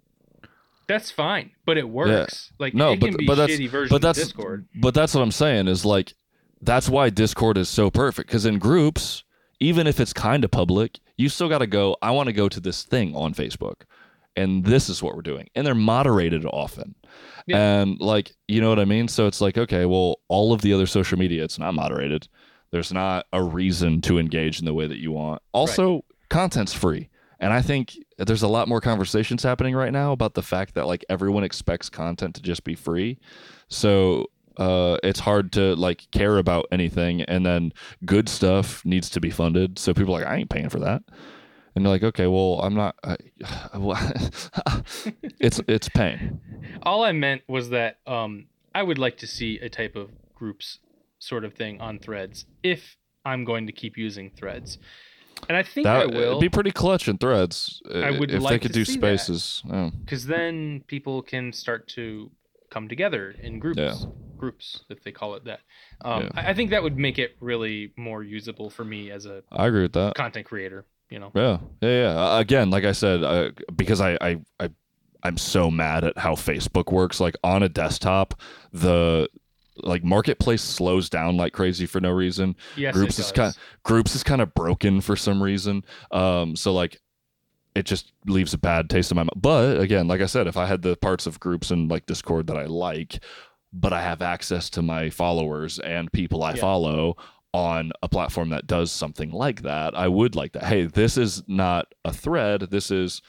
That's fine, but it works. Like No, it but can be but that's shitty version but of that's Discord. but that's what I'm saying is like that's why Discord is so perfect because in groups, even if it's kind of public, you still got to go. I want to go to this thing on Facebook, and this is what we're doing, and they're moderated often, Yeah. and like you know what I mean. So it's like okay, well, all of the other social media, it's not moderated. There's not a reason to engage in the way that you want. Also, content's free. And I think there's a lot more conversations happening right now about the fact that like everyone expects content to just be free. So uh, it's hard to like care about anything, and then good stuff needs to be funded. So people are like, I ain't paying for that, and you're like, okay, well, I'm not. I, it's it's pain. All I meant was that um, I would like to see a type of groups sort of thing on Threads if I'm going to keep using Threads, and I think I That will would be pretty clutch in threads. I would if they could to do spaces. Yeah. because then people can start to come together in groups. Yeah. Groups, if they call it that. Um, Yeah. I, I think that would make it really more usable for me as a I agree with that. content creator. You know, Yeah, yeah, yeah. Uh, again, like I said, uh, because I, I, I, I'm so mad at how Facebook works. Like on a desktop, the like marketplace slows down like crazy for no reason. yes, Groups is kind groups is kind of broken for some reason. Um, so like it just leaves a bad taste in my mouth. But again, like I said, if I had the parts of groups and like Discord that I like, but I have access to my followers and people I Yeah. follow on a platform that does something like that, I would like that. Hey, this is not a thread. This is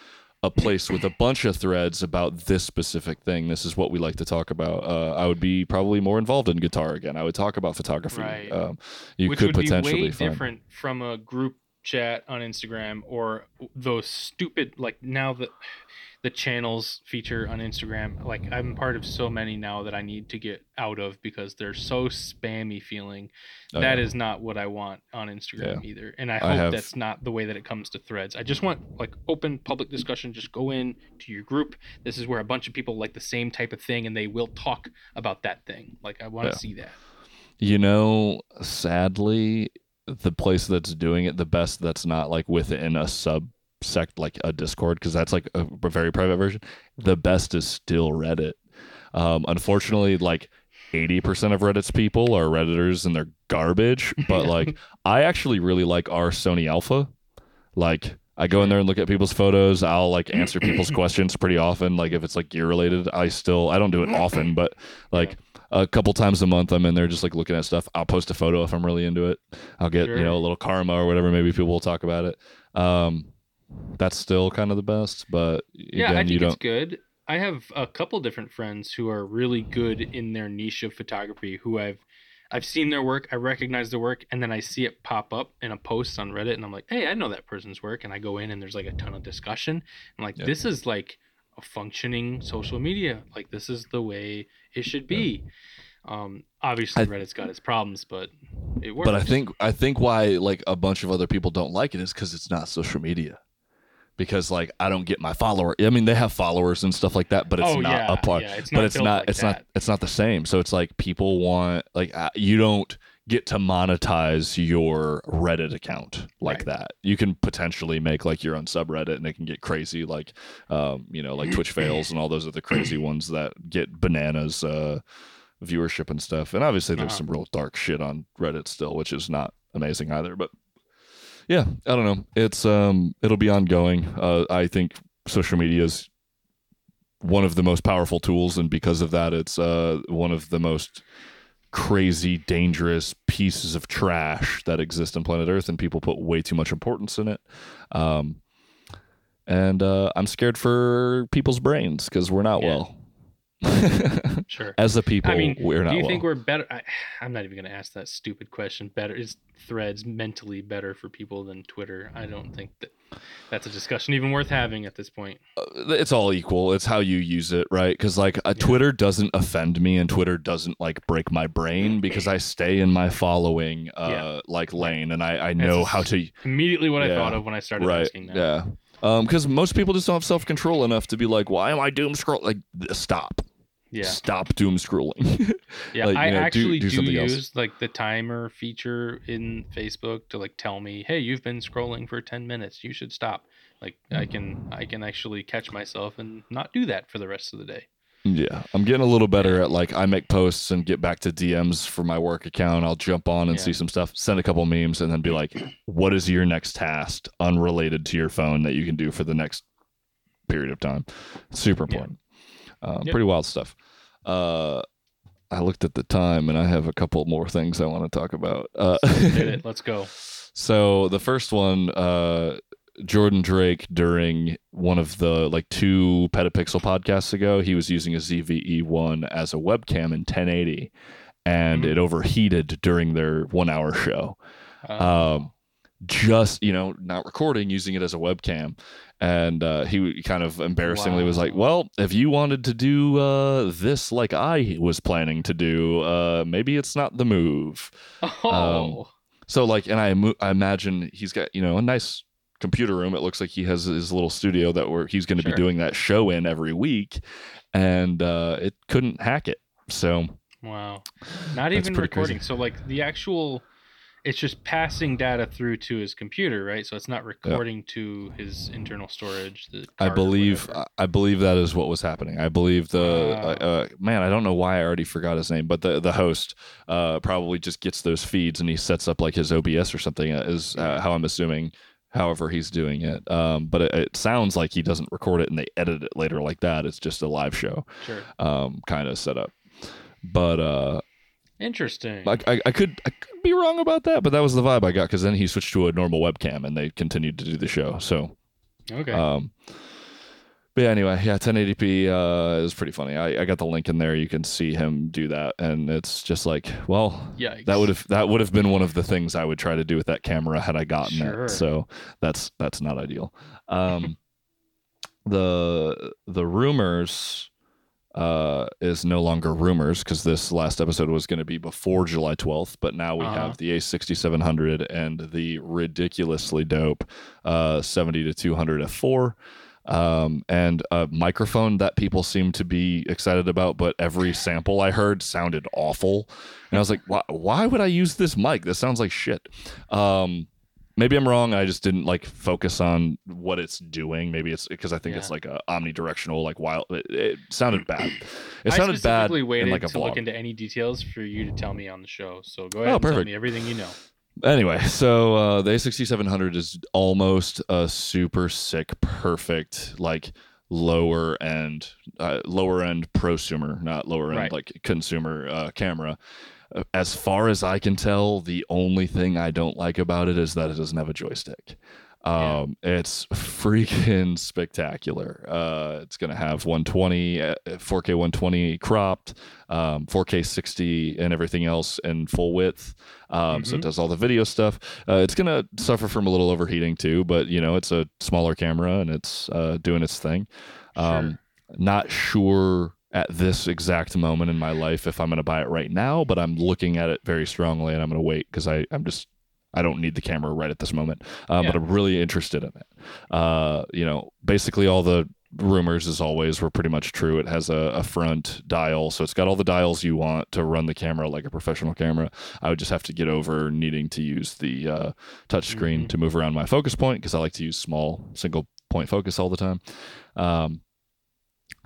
a place with a bunch of threads about this specific thing. This is what we like to talk about. Uh, I would be probably more involved in guitar again. I would talk about photography. Right. Um, you which could would potentially be way find. different from a group chat on Instagram or those stupid like now that the channels feature on Instagram. Like I'm part of so many now that I need to get out of because they're so spammy feeling. Oh, That yeah. is not what I want on Instagram either. And I hope I have- that's not the way that it comes to threads. I just want like open public discussion. Just go in to your group. This is where a bunch of people like the same type of thing and they will talk about that thing. Like I want to Yeah. see that. You know, sadly, the place that's doing it the best that's not like within a subsect like a Discord because that's like a, a very private version. The best is still Reddit. Um, unfortunately, like. 80% of Reddit's people are Redditors and they're garbage. But like, I actually really like our Sony Alpha. Like, I go in there and look at people's photos. I'll like answer people's questions pretty often. Like, if it's like gear related, I still, I don't do it often, but like a couple times a month, I'm in there just like looking at stuff. I'll post a photo if I'm really into it. I'll get, you know, a little karma or whatever. Maybe people will talk about it. Um, that's still kind of the best, but yeah, again, I you think it's don't. good. I have a couple different friends who are really good in their niche of photography who I've I've seen their work, I recognize their work, and then I see it pop up in a post on Reddit and I'm like, hey, I know that person's work and I go in and there's like a ton of discussion. I'm like, Yeah. this is like a functioning social media. Like this is the way it should be. Um obviously I- Reddit's got its problems, but it works. But I think I think why like a bunch of other people don't like it is because it's not social media. Because like I don't get my follower. I mean, they have followers and stuff like that, but it's oh, not yeah, a part. Yeah, it's but it's not. like it's not. It's not the same. So it's like people want like uh, you don't get to monetize your Reddit account like Right. that. You can potentially make like your own subreddit, and it can get crazy. Like, um, you know, like Twitch fails and all those other crazy ones that get bananas uh, viewership and stuff. And obviously, there's Uh-huh. some real dark shit on Reddit still, which is not amazing either. But yeah, I don't know. It's um, it'll be ongoing. Uh, I think social media is one of the most powerful tools, and because of that, it's uh one of the most crazy, dangerous pieces of trash that exist on planet Earth, and people put way too much importance in it. Um, and uh, I'm scared for people's brains because we're not Yeah. well. Sure. As the people, I mean, we're not Do you well. think we're better? I, I'm not even going to ask that stupid question. Better is Threads mentally better for people than Twitter? I don't think that that's a discussion even worth having at this point. Uh, it's all equal. It's how you use it, right? Because like uh, Twitter doesn't offend me, and Twitter doesn't like break my brain because I stay in my following uh Yeah. like lane, and I I know how to Immediately, what I thought of when I started right. asking that. Yeah. Um, because most people just don't have self control enough to be like, why am I doom scroll? Like, stop, Yeah, stop doom scrolling. yeah. like, I know, do- actually do do, else. use like the timer feature in Facebook to like tell me, "Hey, you've been scrolling for ten minutes. You should stop." Like I can, I can actually catch myself and not do that for the rest of the day. Yeah, I'm getting a little better at like I make posts and get back to DMs for my work account. I'll jump on and Yeah. see some stuff, send a couple memes, and then be like, "What is your next task unrelated to your phone that you can do for the next period of time?" Super Yeah. important. Uh, Yep. Pretty wild stuff. Uh, I looked at the time and I have a couple more things I want to talk about. Uh. Let's go. so the first one, uh, Jordan Drake during one of the like two Petapixel podcasts ago, he was using a ZVE one as a webcam in 1080, and Mhm. it overheated during their one hour show. Uh, Um, just you know, not recording, using it as a webcam, and uh, he kind of embarrassingly was like, "Well, if you wanted to do uh, this like I was planning to do, uh, maybe it's not the move." oh, So like, and I I imagine he's got you know a nice computer room. It looks like he has his little studio that where he's going to Sure. be doing that show in every week, and uh, it couldn't hack it. So wow. Not even pretty crazy. recording. So like the actual, it's just passing data through to his computer, right? So it's not recording to his internal storage. I believe. I believe that is what was happening. I believe the Wow. uh, uh, man. I don't know why I already forgot his name, but the the host uh, probably just gets those feeds and he sets up like his OBS or something. uh, Is uh, how I'm assuming however he's doing it. Um, but it, it sounds like he doesn't record it and they edit it later like that. It's just a live show Sure. um, kind of setup. But uh, Interesting. I, I, I could I could be wrong about that, but that was the vibe I got because then he switched to a normal webcam and they continued to do the show. So okay. um, but yeah, anyway, yeah, 1080p uh, is pretty funny. I, I got the link in there. You can see him do that, and it's just like, well, Yikes. that would have that would have been one of the things I would try to do with that camera had I gotten Sure. it. So that's that's not ideal. Um, the the rumors uh, is no longer rumors because this last episode was going to be before July 12th, but now we Uh-huh. have the A6700 and the ridiculously dope uh, 70 to 200 F4 um, and a microphone that people seem to be excited about, but every sample I heard sounded awful. And I was like, why, why would I use this mic? This sounds like shit. Um, maybe I'm wrong. I just didn't like focus on what it's doing. Maybe it's because I think it's like a omnidirectional, like wild. It, it sounded bad. It I sounded bad specifically in waited like a to look into any details for you to tell me on the show. So go ahead Oh, and tell me everything you know. Anyway, so uh, the A6700 is almost a super sick, perfect, like lower end, uh, lower end prosumer, not lower end Right. like consumer uh, camera. As far as I can tell, the only thing I don't like about it is that it doesn't have a joystick. Yeah. Um, It's freaking spectacular. Uh, it's gonna have 120, uh, 4K 120 cropped, um, 4K 60, and everything else in full width. Um, So it Mhm. does all the video stuff. Uh, it's gonna suffer from a little overheating too, but you know it's a smaller camera and it's uh, doing its thing. Um, Not sure at this exact moment in my life if I'm gonna buy it right now, but I'm looking at it very strongly and I'm gonna wait because I I'm just I don't need the camera right at this moment, uh, but I'm really interested in it. Uh, you know, basically all the rumors, as always, were pretty much true. It has a, a front dial, so it's got all the dials you want to run the camera like a professional camera. I would just have to get over needing to use the uh, touch screen Mhm. to move around my focus point because I like to use small single point focus all the time. Um,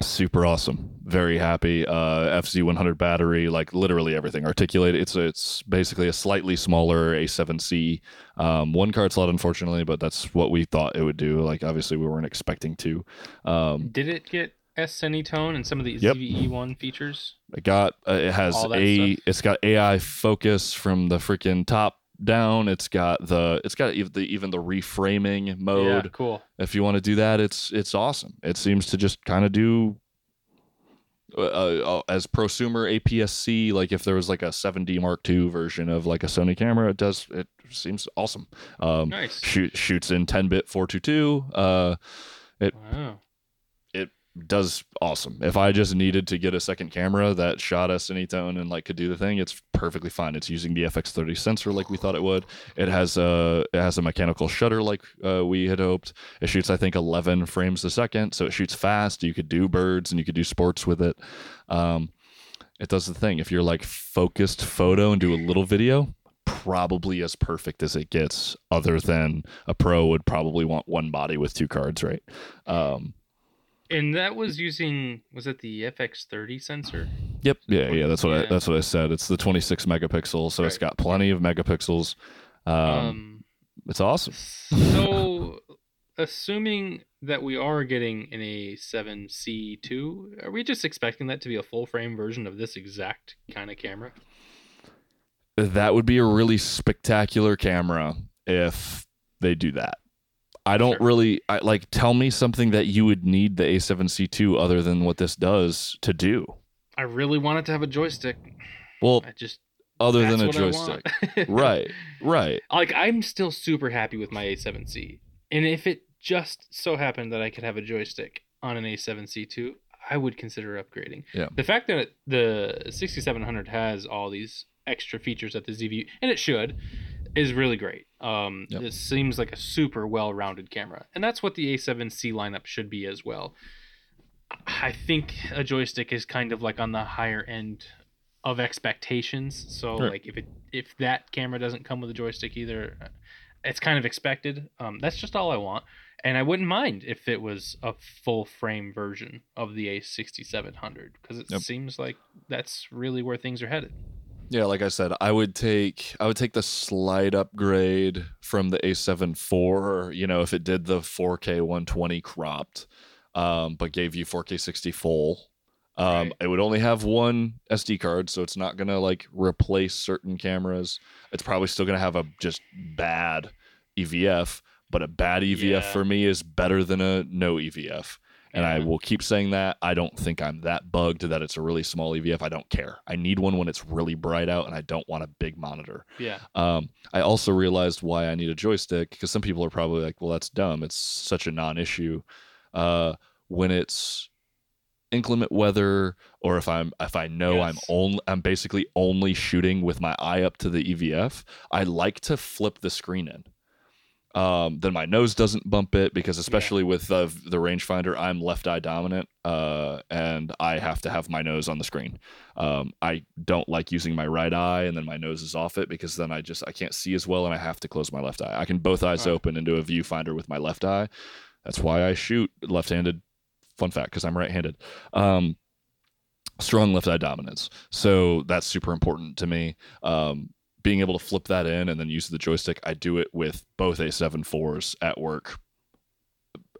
super awesome very happy uh fz100 battery like literally everything articulated it's it's basically a slightly smaller a7c um one card slot unfortunately but that's what we thought it would do like obviously we weren't expecting to um Did it get S Tone and some of the Yep. ZVE1 features? it got uh, it has a stuff? it's got ai focus from the freaking top down it's got the it's got even the even the reframing mode Yeah, cool. if you want to do that it's it's awesome it seems to just kind of do uh, uh, as prosumer APS-C like if there was like a 7D Mark II version of like a Sony camera it does it seems awesome um Nice. shoot shoots in 10-bit 422 uh Wow. Does awesome. If I just needed to get a second camera that shot S-Cinetone and like could do the thing it's perfectly fine. It's using the FX30 sensor like we thought it would. It has a it has a mechanical shutter like uh, we had hoped. It shoots I think 11 frames a second so it shoots fast. You could do birds and you could do sports with it. Um, it does the thing. If you're like focused photo and do a little video probably as perfect as it gets other than a pro would probably want one body with two cards right? Um, And that was using was it the FX30 sensor? Yep. Yeah, yeah. That's what I that's what I said. It's the 26 megapixel, so it's got plenty of megapixels. Um, Um, it's awesome. so assuming that we are getting an A7C2, are we just expecting that to be a full frame version of this exact kind of camera? That would be a really spectacular camera if they do that. I don't Sure. really I, like tell me something that you would need the A7C2 other than what this does to do. I really want it to have a joystick. Well, I just other than a what I want. joystick. right. Right. Like I'm still super happy with my A7C. And if it just so happened that I could have a joystick on an A7C2, I would consider upgrading. Yeah. The fact that the 6700 has all these extra features that the ZV and it should is really great. Um Yep. it seems like a super well-rounded camera. And that's what the A7C lineup should be as well. I think a joystick is kind of like on the higher end of expectations. So Right. like if it if that camera doesn't come with a joystick either, it's kind of expected. Um, that's just all I want, and I wouldn't mind if it was a full frame version of the A6700 because it Yep. seems like that's really where things are headed. Yeah, like I said, I would take I would take the slight upgrade from the A7 IV, you know, if it did the 4K 120 cropped, um, but gave you 4K 60 full. Um, Right. It would only have one SD card, so it's not gonna like replace certain cameras. It's probably still gonna have a just bad EVF, but a bad EVF Yeah. for me is better than a no EVF. And I will keep saying that. I don't think I'm that bugged that it's a really small EVF. I don't care. I need one when it's really bright out, and I don't want a big monitor. Yeah. Um, I also realized why I need a joystick because some people are probably like, "Well, that's dumb. It's such a non-issue." Uh, when it's inclement weather, or if I'm if I know I'm only I'm basically only shooting with my eye up to the EVF, I like to flip the screen in. Um, then my nose doesn't bump it because especially with the the rangefinder, I'm left eye dominant, uh, and I have to have my nose on the screen. Um, I don't like using my right eye and then my nose is off it because then I just I can't see as well and I have to close my left eye. I can both eyes Right. open into a viewfinder with my left eye. That's why I shoot left-handed. Fun fact, because I'm right-handed. Um, strong left eye dominance, so that's super important to me. Um, being able to flip that in and then use the joystick, I do it with both A7 fours at work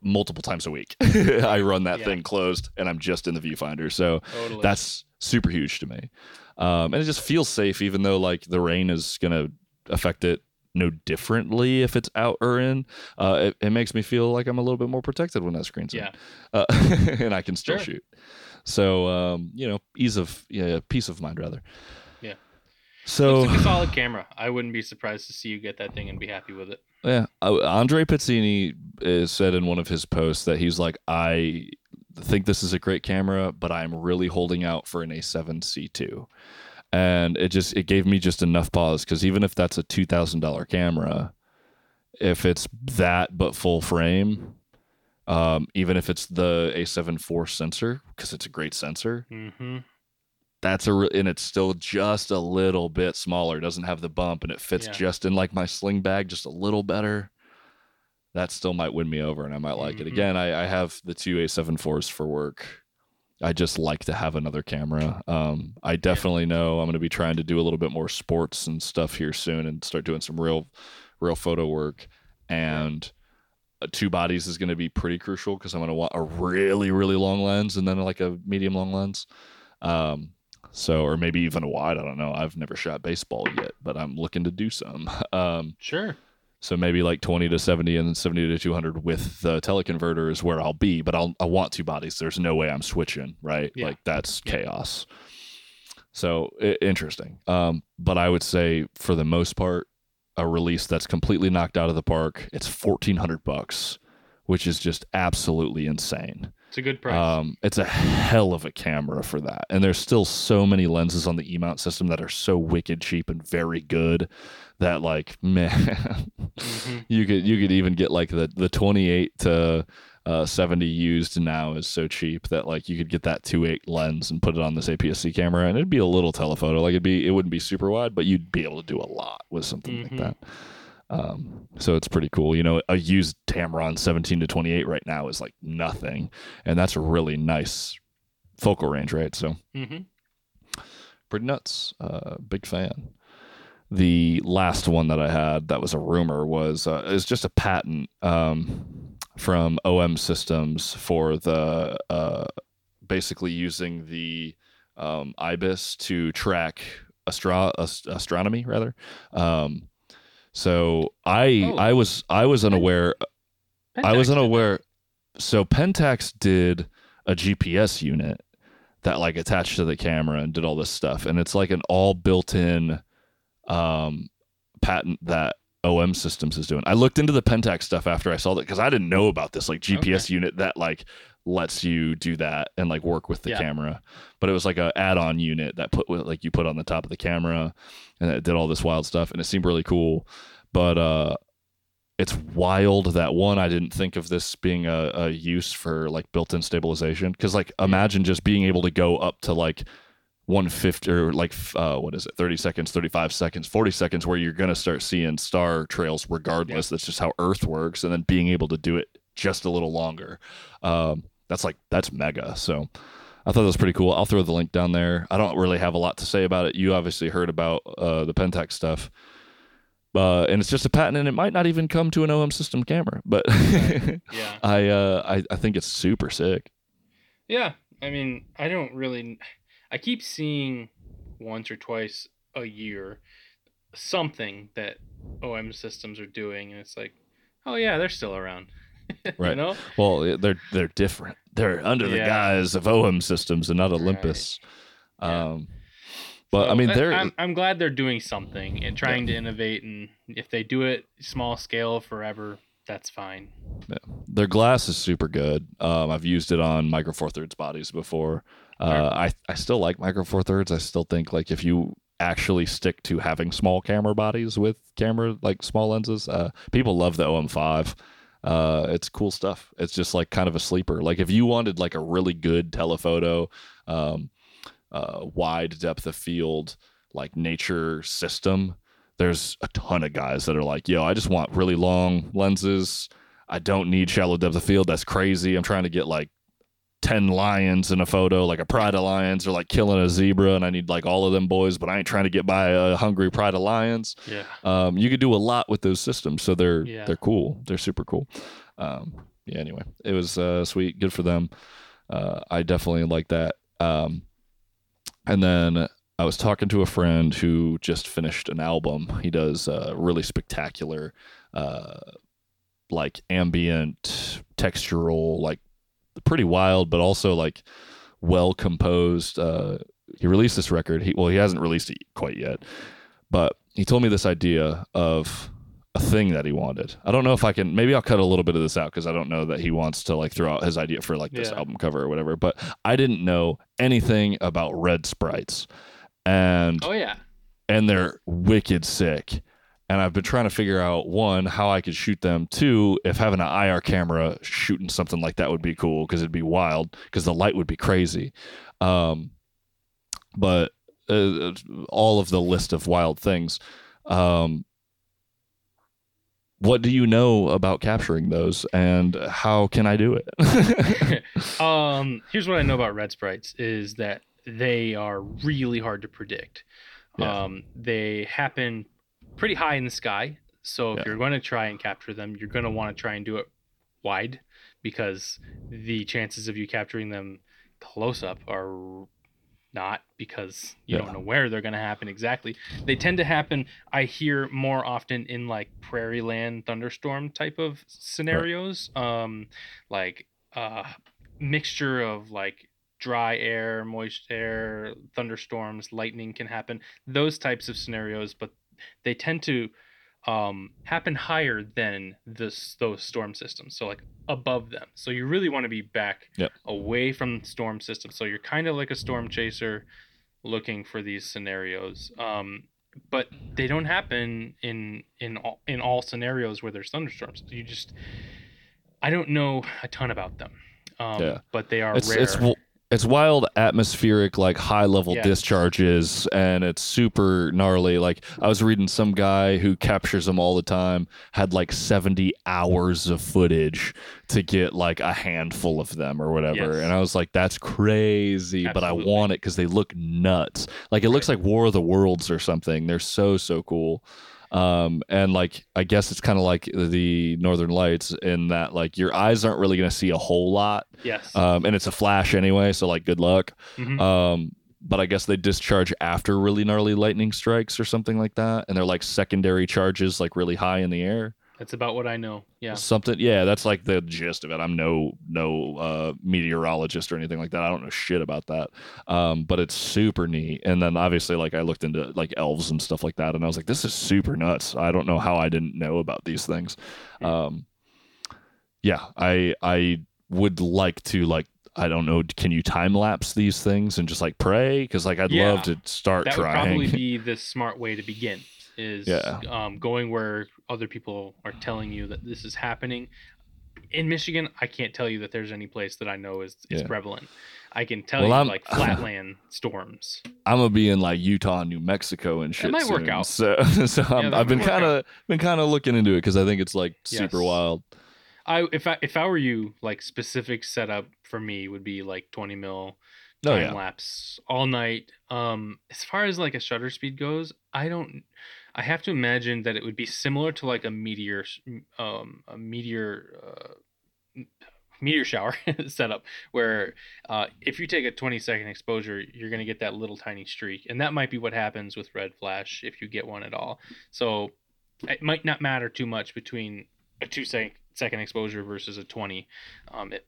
multiple times a week. I run that Yeah. thing closed and I'm just in the viewfinder. So Totally. that's super huge to me. Um, and it just feels safe, even though like the rain is going to affect it no differently if it's out or in. Uh, it, it makes me feel like I'm a little bit more protected when that screen's yeah. in, uh, and I can still Sure. shoot. So um, you know, ease of yeah, peace of mind rather. Yeah. So Looks like a solid camera. I wouldn't be surprised to see you get that thing and be happy with it. Yeah, uh, Andre Pizzini is said in one of his posts that he's like, I think this is a great camera, but I'm really holding out for an A7C2, and it just it gave me just enough pause because even if that's a two thousand dollar camera, if it's that but full frame, um, even if it's the A7 IV sensor because it's a great sensor, Mm-hmm. That's a re- and it's still just a little bit smaller. It doesn't have the bump, and it fits Yeah. just in like my sling bag, just a little better. That still might win me over, and I might like it Mhm. again. I, I have the two A7 fours for work. I just like to have another camera. Um, I definitely know I'm going to be trying to do a little bit more sports and stuff here soon, and start doing some real, real photo work. And uh, two bodies is going to be pretty crucial because I'm going to want a really, really long lens and then like a medium long lens. Um, so, or maybe even a wide. I don't know. I've never shot baseball yet, but I'm looking to do some. Um, Sure. so maybe like 20 to 70 and then 70 to 200 with the teleconverter is where I'll be, but I'll I want two bodies. There's no way I'm switching, right? Yeah. Like that's Yeah. chaos. So interesting. Um, but I would say for the most part, a release that's completely knocked out of the park. It's 1400 bucks, which is just absolutely insane. It's a good price. Um, it's a hell of a camera for that. And there's still so many lenses on the E mount system that are so wicked cheap and very good that like man Mhm. you could you could even get like the the 28 to uh, 70 used now is so cheap that like you could get that 2.8 lens and put it on this APS-C camera and it'd be a little telephoto like it'd be it wouldn't be super wide but you'd be able to do a lot with something Mhm. like that um, so it's pretty cool you know a used Tamron 17 to 28 right now is like nothing and that's a really nice focal range right so Mhm. pretty nuts. Uh, big fan. The last one that I had that was a rumor was uh, is just a patent um, from OM Systems for the uh, basically using the um, IBIS to track astro- ast- astronomy rather. Um, so I Oh. I was I was unaware I was Pentax unaware. So Pentax did a GPS unit that like attached to the camera and did all this stuff, and it's like an all built-in um, patent that OM Systems is doing. I looked into the Pentax stuff after I saw that because I didn't know about this like GPS unit that like lets you do that and like work with the Yeah. camera. But it was like a add-on unit that put like you put on the top of the camera, and it did all this wild stuff, and it seemed really cool. But uh, it's wild that one I didn't think of this being a, a use for like built-in stabilization because like imagine just being able to go up to like 150 or like uh, what is it 30 seconds 35 seconds 40 seconds where you're gonna start seeing star trails regardless that's just how earth works and then being able to do it just a little longer um, that's like that's mega so I thought that was pretty cool. I'll throw the link down there. I don't really have a lot to say about it. You obviously heard about uh, the Pentax stuff. Uh, and it's just a patent, and it might not even come to an OM system camera. But Yeah. I, uh, I I think it's super sick. Yeah, I mean, I don't really. I keep seeing once or twice a year something that OM systems are doing, and it's like, oh yeah, they're still around. you Right. know? Well, they're they're different. They're under the Yeah. guise of OM systems and not Olympus. Yeah. Um, but I mean, uh, they're I'm, I'm glad they're doing something and trying to innovate, and if they do it small scale forever, that's fine. their glass is super good. Um, I've used it on micro four thirds bodies before. Uh, I I still like micro four thirds. I still think like if you actually stick to having small camera bodies with camera like small lenses, uh, people love the OM5. Uh, it's cool stuff. It's just like kind of a sleeper. Like if you wanted like a really good telephoto, um, uh, wide depth of field, like nature system, there's a ton of guys that are like, yo, I just want really long lenses. I don't need shallow depth of field. That's crazy. I'm trying to get like 10 lions in a photo, like a pride of lions or like killing a zebra, and I need like all of them boys, but I ain't trying to get by a hungry pride of lions. Yeah. Um, you could do a lot with those systems, so they're Yeah. they're cool. They're super cool. Um, yeah. Anyway, it was uh, sweet. Good for them. Uh, I definitely like that. Um, and then I was talking to a friend who just finished an album. He does uh, really spectacular, uh, like ambient, textural, like pretty wild, but also like well composed. Uh, he released this record. He well, he hasn't released it quite yet, but he told me this idea of a thing that he wanted. I don't know if I can. Maybe I'll cut a little bit of this out because I don't know that he wants to like throw out his idea for like this Yeah. album cover or whatever. But I didn't know anything about red sprites, and Oh yeah. and they're wicked sick. And I've been trying to figure out one how I could shoot them. Two, if having an IR camera shooting something like that would be cool because it'd be wild because the light would be crazy. Um, but uh, all of the list of wild things. Um, what do you know about capturing those, and how can I do it? um, here's what I know about red sprites is that they are really hard to predict. Yeah. Um, they happen pretty high in the sky, so if Yeah. you're going to try and capture them, you're going to want to try and do it wide because the chances of you capturing them close up are not because you Yeah. don't know where they're going to happen exactly. They tend to happen I hear more often in like prairie land thunderstorm type of scenarios. Um like uh mixture of like dry air, moist air, thunderstorms, lightning can happen. Those types of scenarios, but they tend to um, happen higher than this those storm systems. So like above them. So you really want to be back Yep. away from storm systems. So you're kind of like a storm chaser looking for these scenarios. Um, but they don't happen in in all, in all scenarios where there's thunderstorms. You just I don't know a ton about them. Um, Yeah. but they are it's rare. it's it's wild atmospheric like high level Yes. discharges and it's super gnarly. Like i was reading some guy who captures them all the time had like 70 hours of footage to get like a handful of them or whatever Yes. and i was like that's crazy but i want it because they look nuts. Like it looks like war of the worlds or something. They're so so cool um and like i guess it's kind of like the northern lights in that like your eyes aren't really going to see a whole lot yes. um, and it's a flash anyway, so like good luck. Mhm. Um, but I guess they discharge after really gnarly lightning strikes or something like that, and they're like secondary charges, like really high in the air. That's about what I know. Yeah. Something, yeah, that's like the gist of it. I'm no no uh, meteorologist or anything like that. I don't know shit about that, um, but it's super neat. And then obviously, like I looked into like elves and stuff like that, and I was like, this is super nuts. I don't know how I didn't know about these things. Um, yeah, I I would like to like I don't know. Can you time lapse these things and just like pray? Because like I'd Yeah. love to start that would probably be the smart way to begin is Yeah. um, going where other people are telling you that this is happening in michigan i can't tell you that there's any place that i know is, is Yeah. prevalent i can tell Well, you I'm- like flatland storms I'm gonna be in like Utah, New Mexico, and shit. might work out. So, so I'm, that I've been kind of been kind of looking into it because I think it's like super wild. i if i if i were you like specific setup for me would be like 20 mil Oh, time yeah. lapse all night. Um, as far as like a shutter speed goes, I don't. I have to imagine that it would be similar to like a meteor, um, a meteor, uh, meteor shower setup, where uh, if you take a 20 second exposure, you're gonna get that little tiny streak, and that might be what happens with red flash if you get one at all. So it might not matter too much between a two second second exposure versus a 20. Um, it,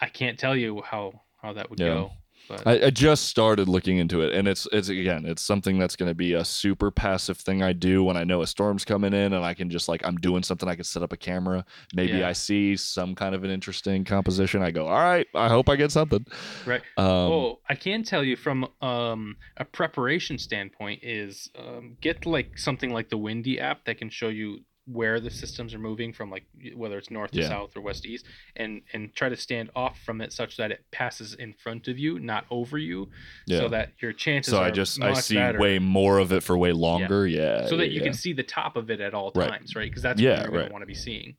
I can't tell you how how that would Yeah. go. But I, I just started looking into it, and it's it's again, it's something that's going to be a super passive thing I do when I know a storm's coming in, and I can just like I'm doing something. I can set up a camera. Maybe Yeah. I see some kind of an interesting composition. I go, all right, I hope I get something. Right. Um, oh, I can tell you from um, a preparation standpoint is um, get like something like the Windy app that can show you where the systems are moving from like whether it's north to south or west to east and and try to stand off from it such that it passes in front of you not over you yeah. so that your chances so are I just I see better. way more of it for way longer. Yeah. so that you yeah. can see the top of it at all Right. times right because that's Yeah, what you're going right. to want to be seeing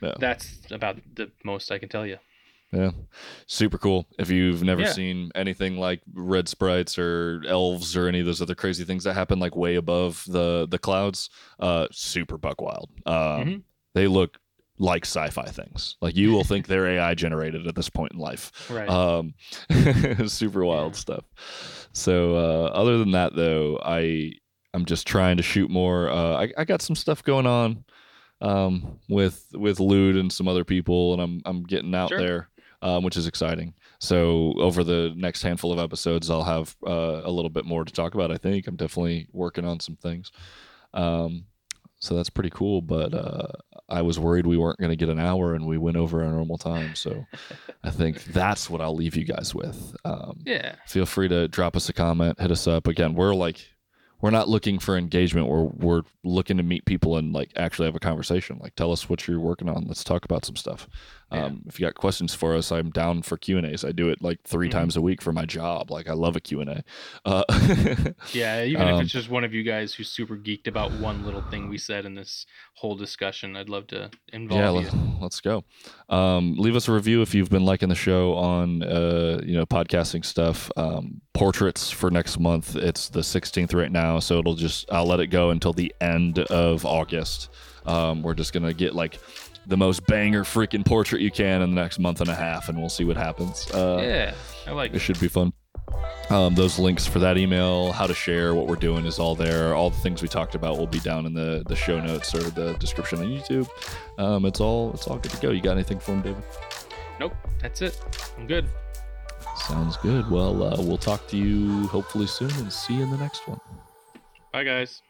Yeah. that's about the most i can tell you Yeah. Super cool. If you've never Yeah. seen anything like red sprites or elves or any of those other crazy things that happen like way above the the clouds, uh super buck wild. Um Mhm. they look like sci-fi things. Like you will think they're AI generated at this point in life. right Um super wild Yeah. stuff. So uh other than that though, I I'm just trying to shoot more. Uh I, I got some stuff going on um with with Lude and some other people and I'm I'm getting out Sure. there um which is exciting. So over the next handful of episodes I'll have uh, a little bit more to talk about I think. I'm definitely working on some things. Um so that's pretty cool, but uh I was worried we weren't going to get an hour and we went over our normal time. So I think that's what I'll leave you guys with. Um, yeah feel free to drop us a comment, hit us up. Again, we're like, we're not looking for engagement. We're we're looking to meet people and like actually have a conversation. Like, tell us what you're working on. Let's talk about some stuff. Yeah. Um, if you got questions for us, I'm down for Q and A's. I do it like 3 Mhm. times a week for my job. Like, I love a Q and A. Uh, Yeah, even if Um, it's just one of you guys who's super geeked about one little thing we said in this whole discussion, I'd love to involve yeah, you. let's, let's go. Um, leave us a review if you've been liking the show on uh, you know podcasting stuff. Um, portraits for next month. It's the 16th right now, so it'll just I'll let it go until the end of August. Um, we're just gonna get like the most banger freaking portrait you can in the next month and a half, and we'll see what happens. Uh, yeah, I like it it. should be fun. Um, those links for that email, how to share what we're doing is all there. All the things we talked about will be down in the, the show notes or the description on YouTube. Um, it's all it's all good to go. You got anything for him, David? Nope, that's it. I'm good. Sounds good. Well, uh, we'll talk to you hopefully soon and see you in the next one. Bye, guys.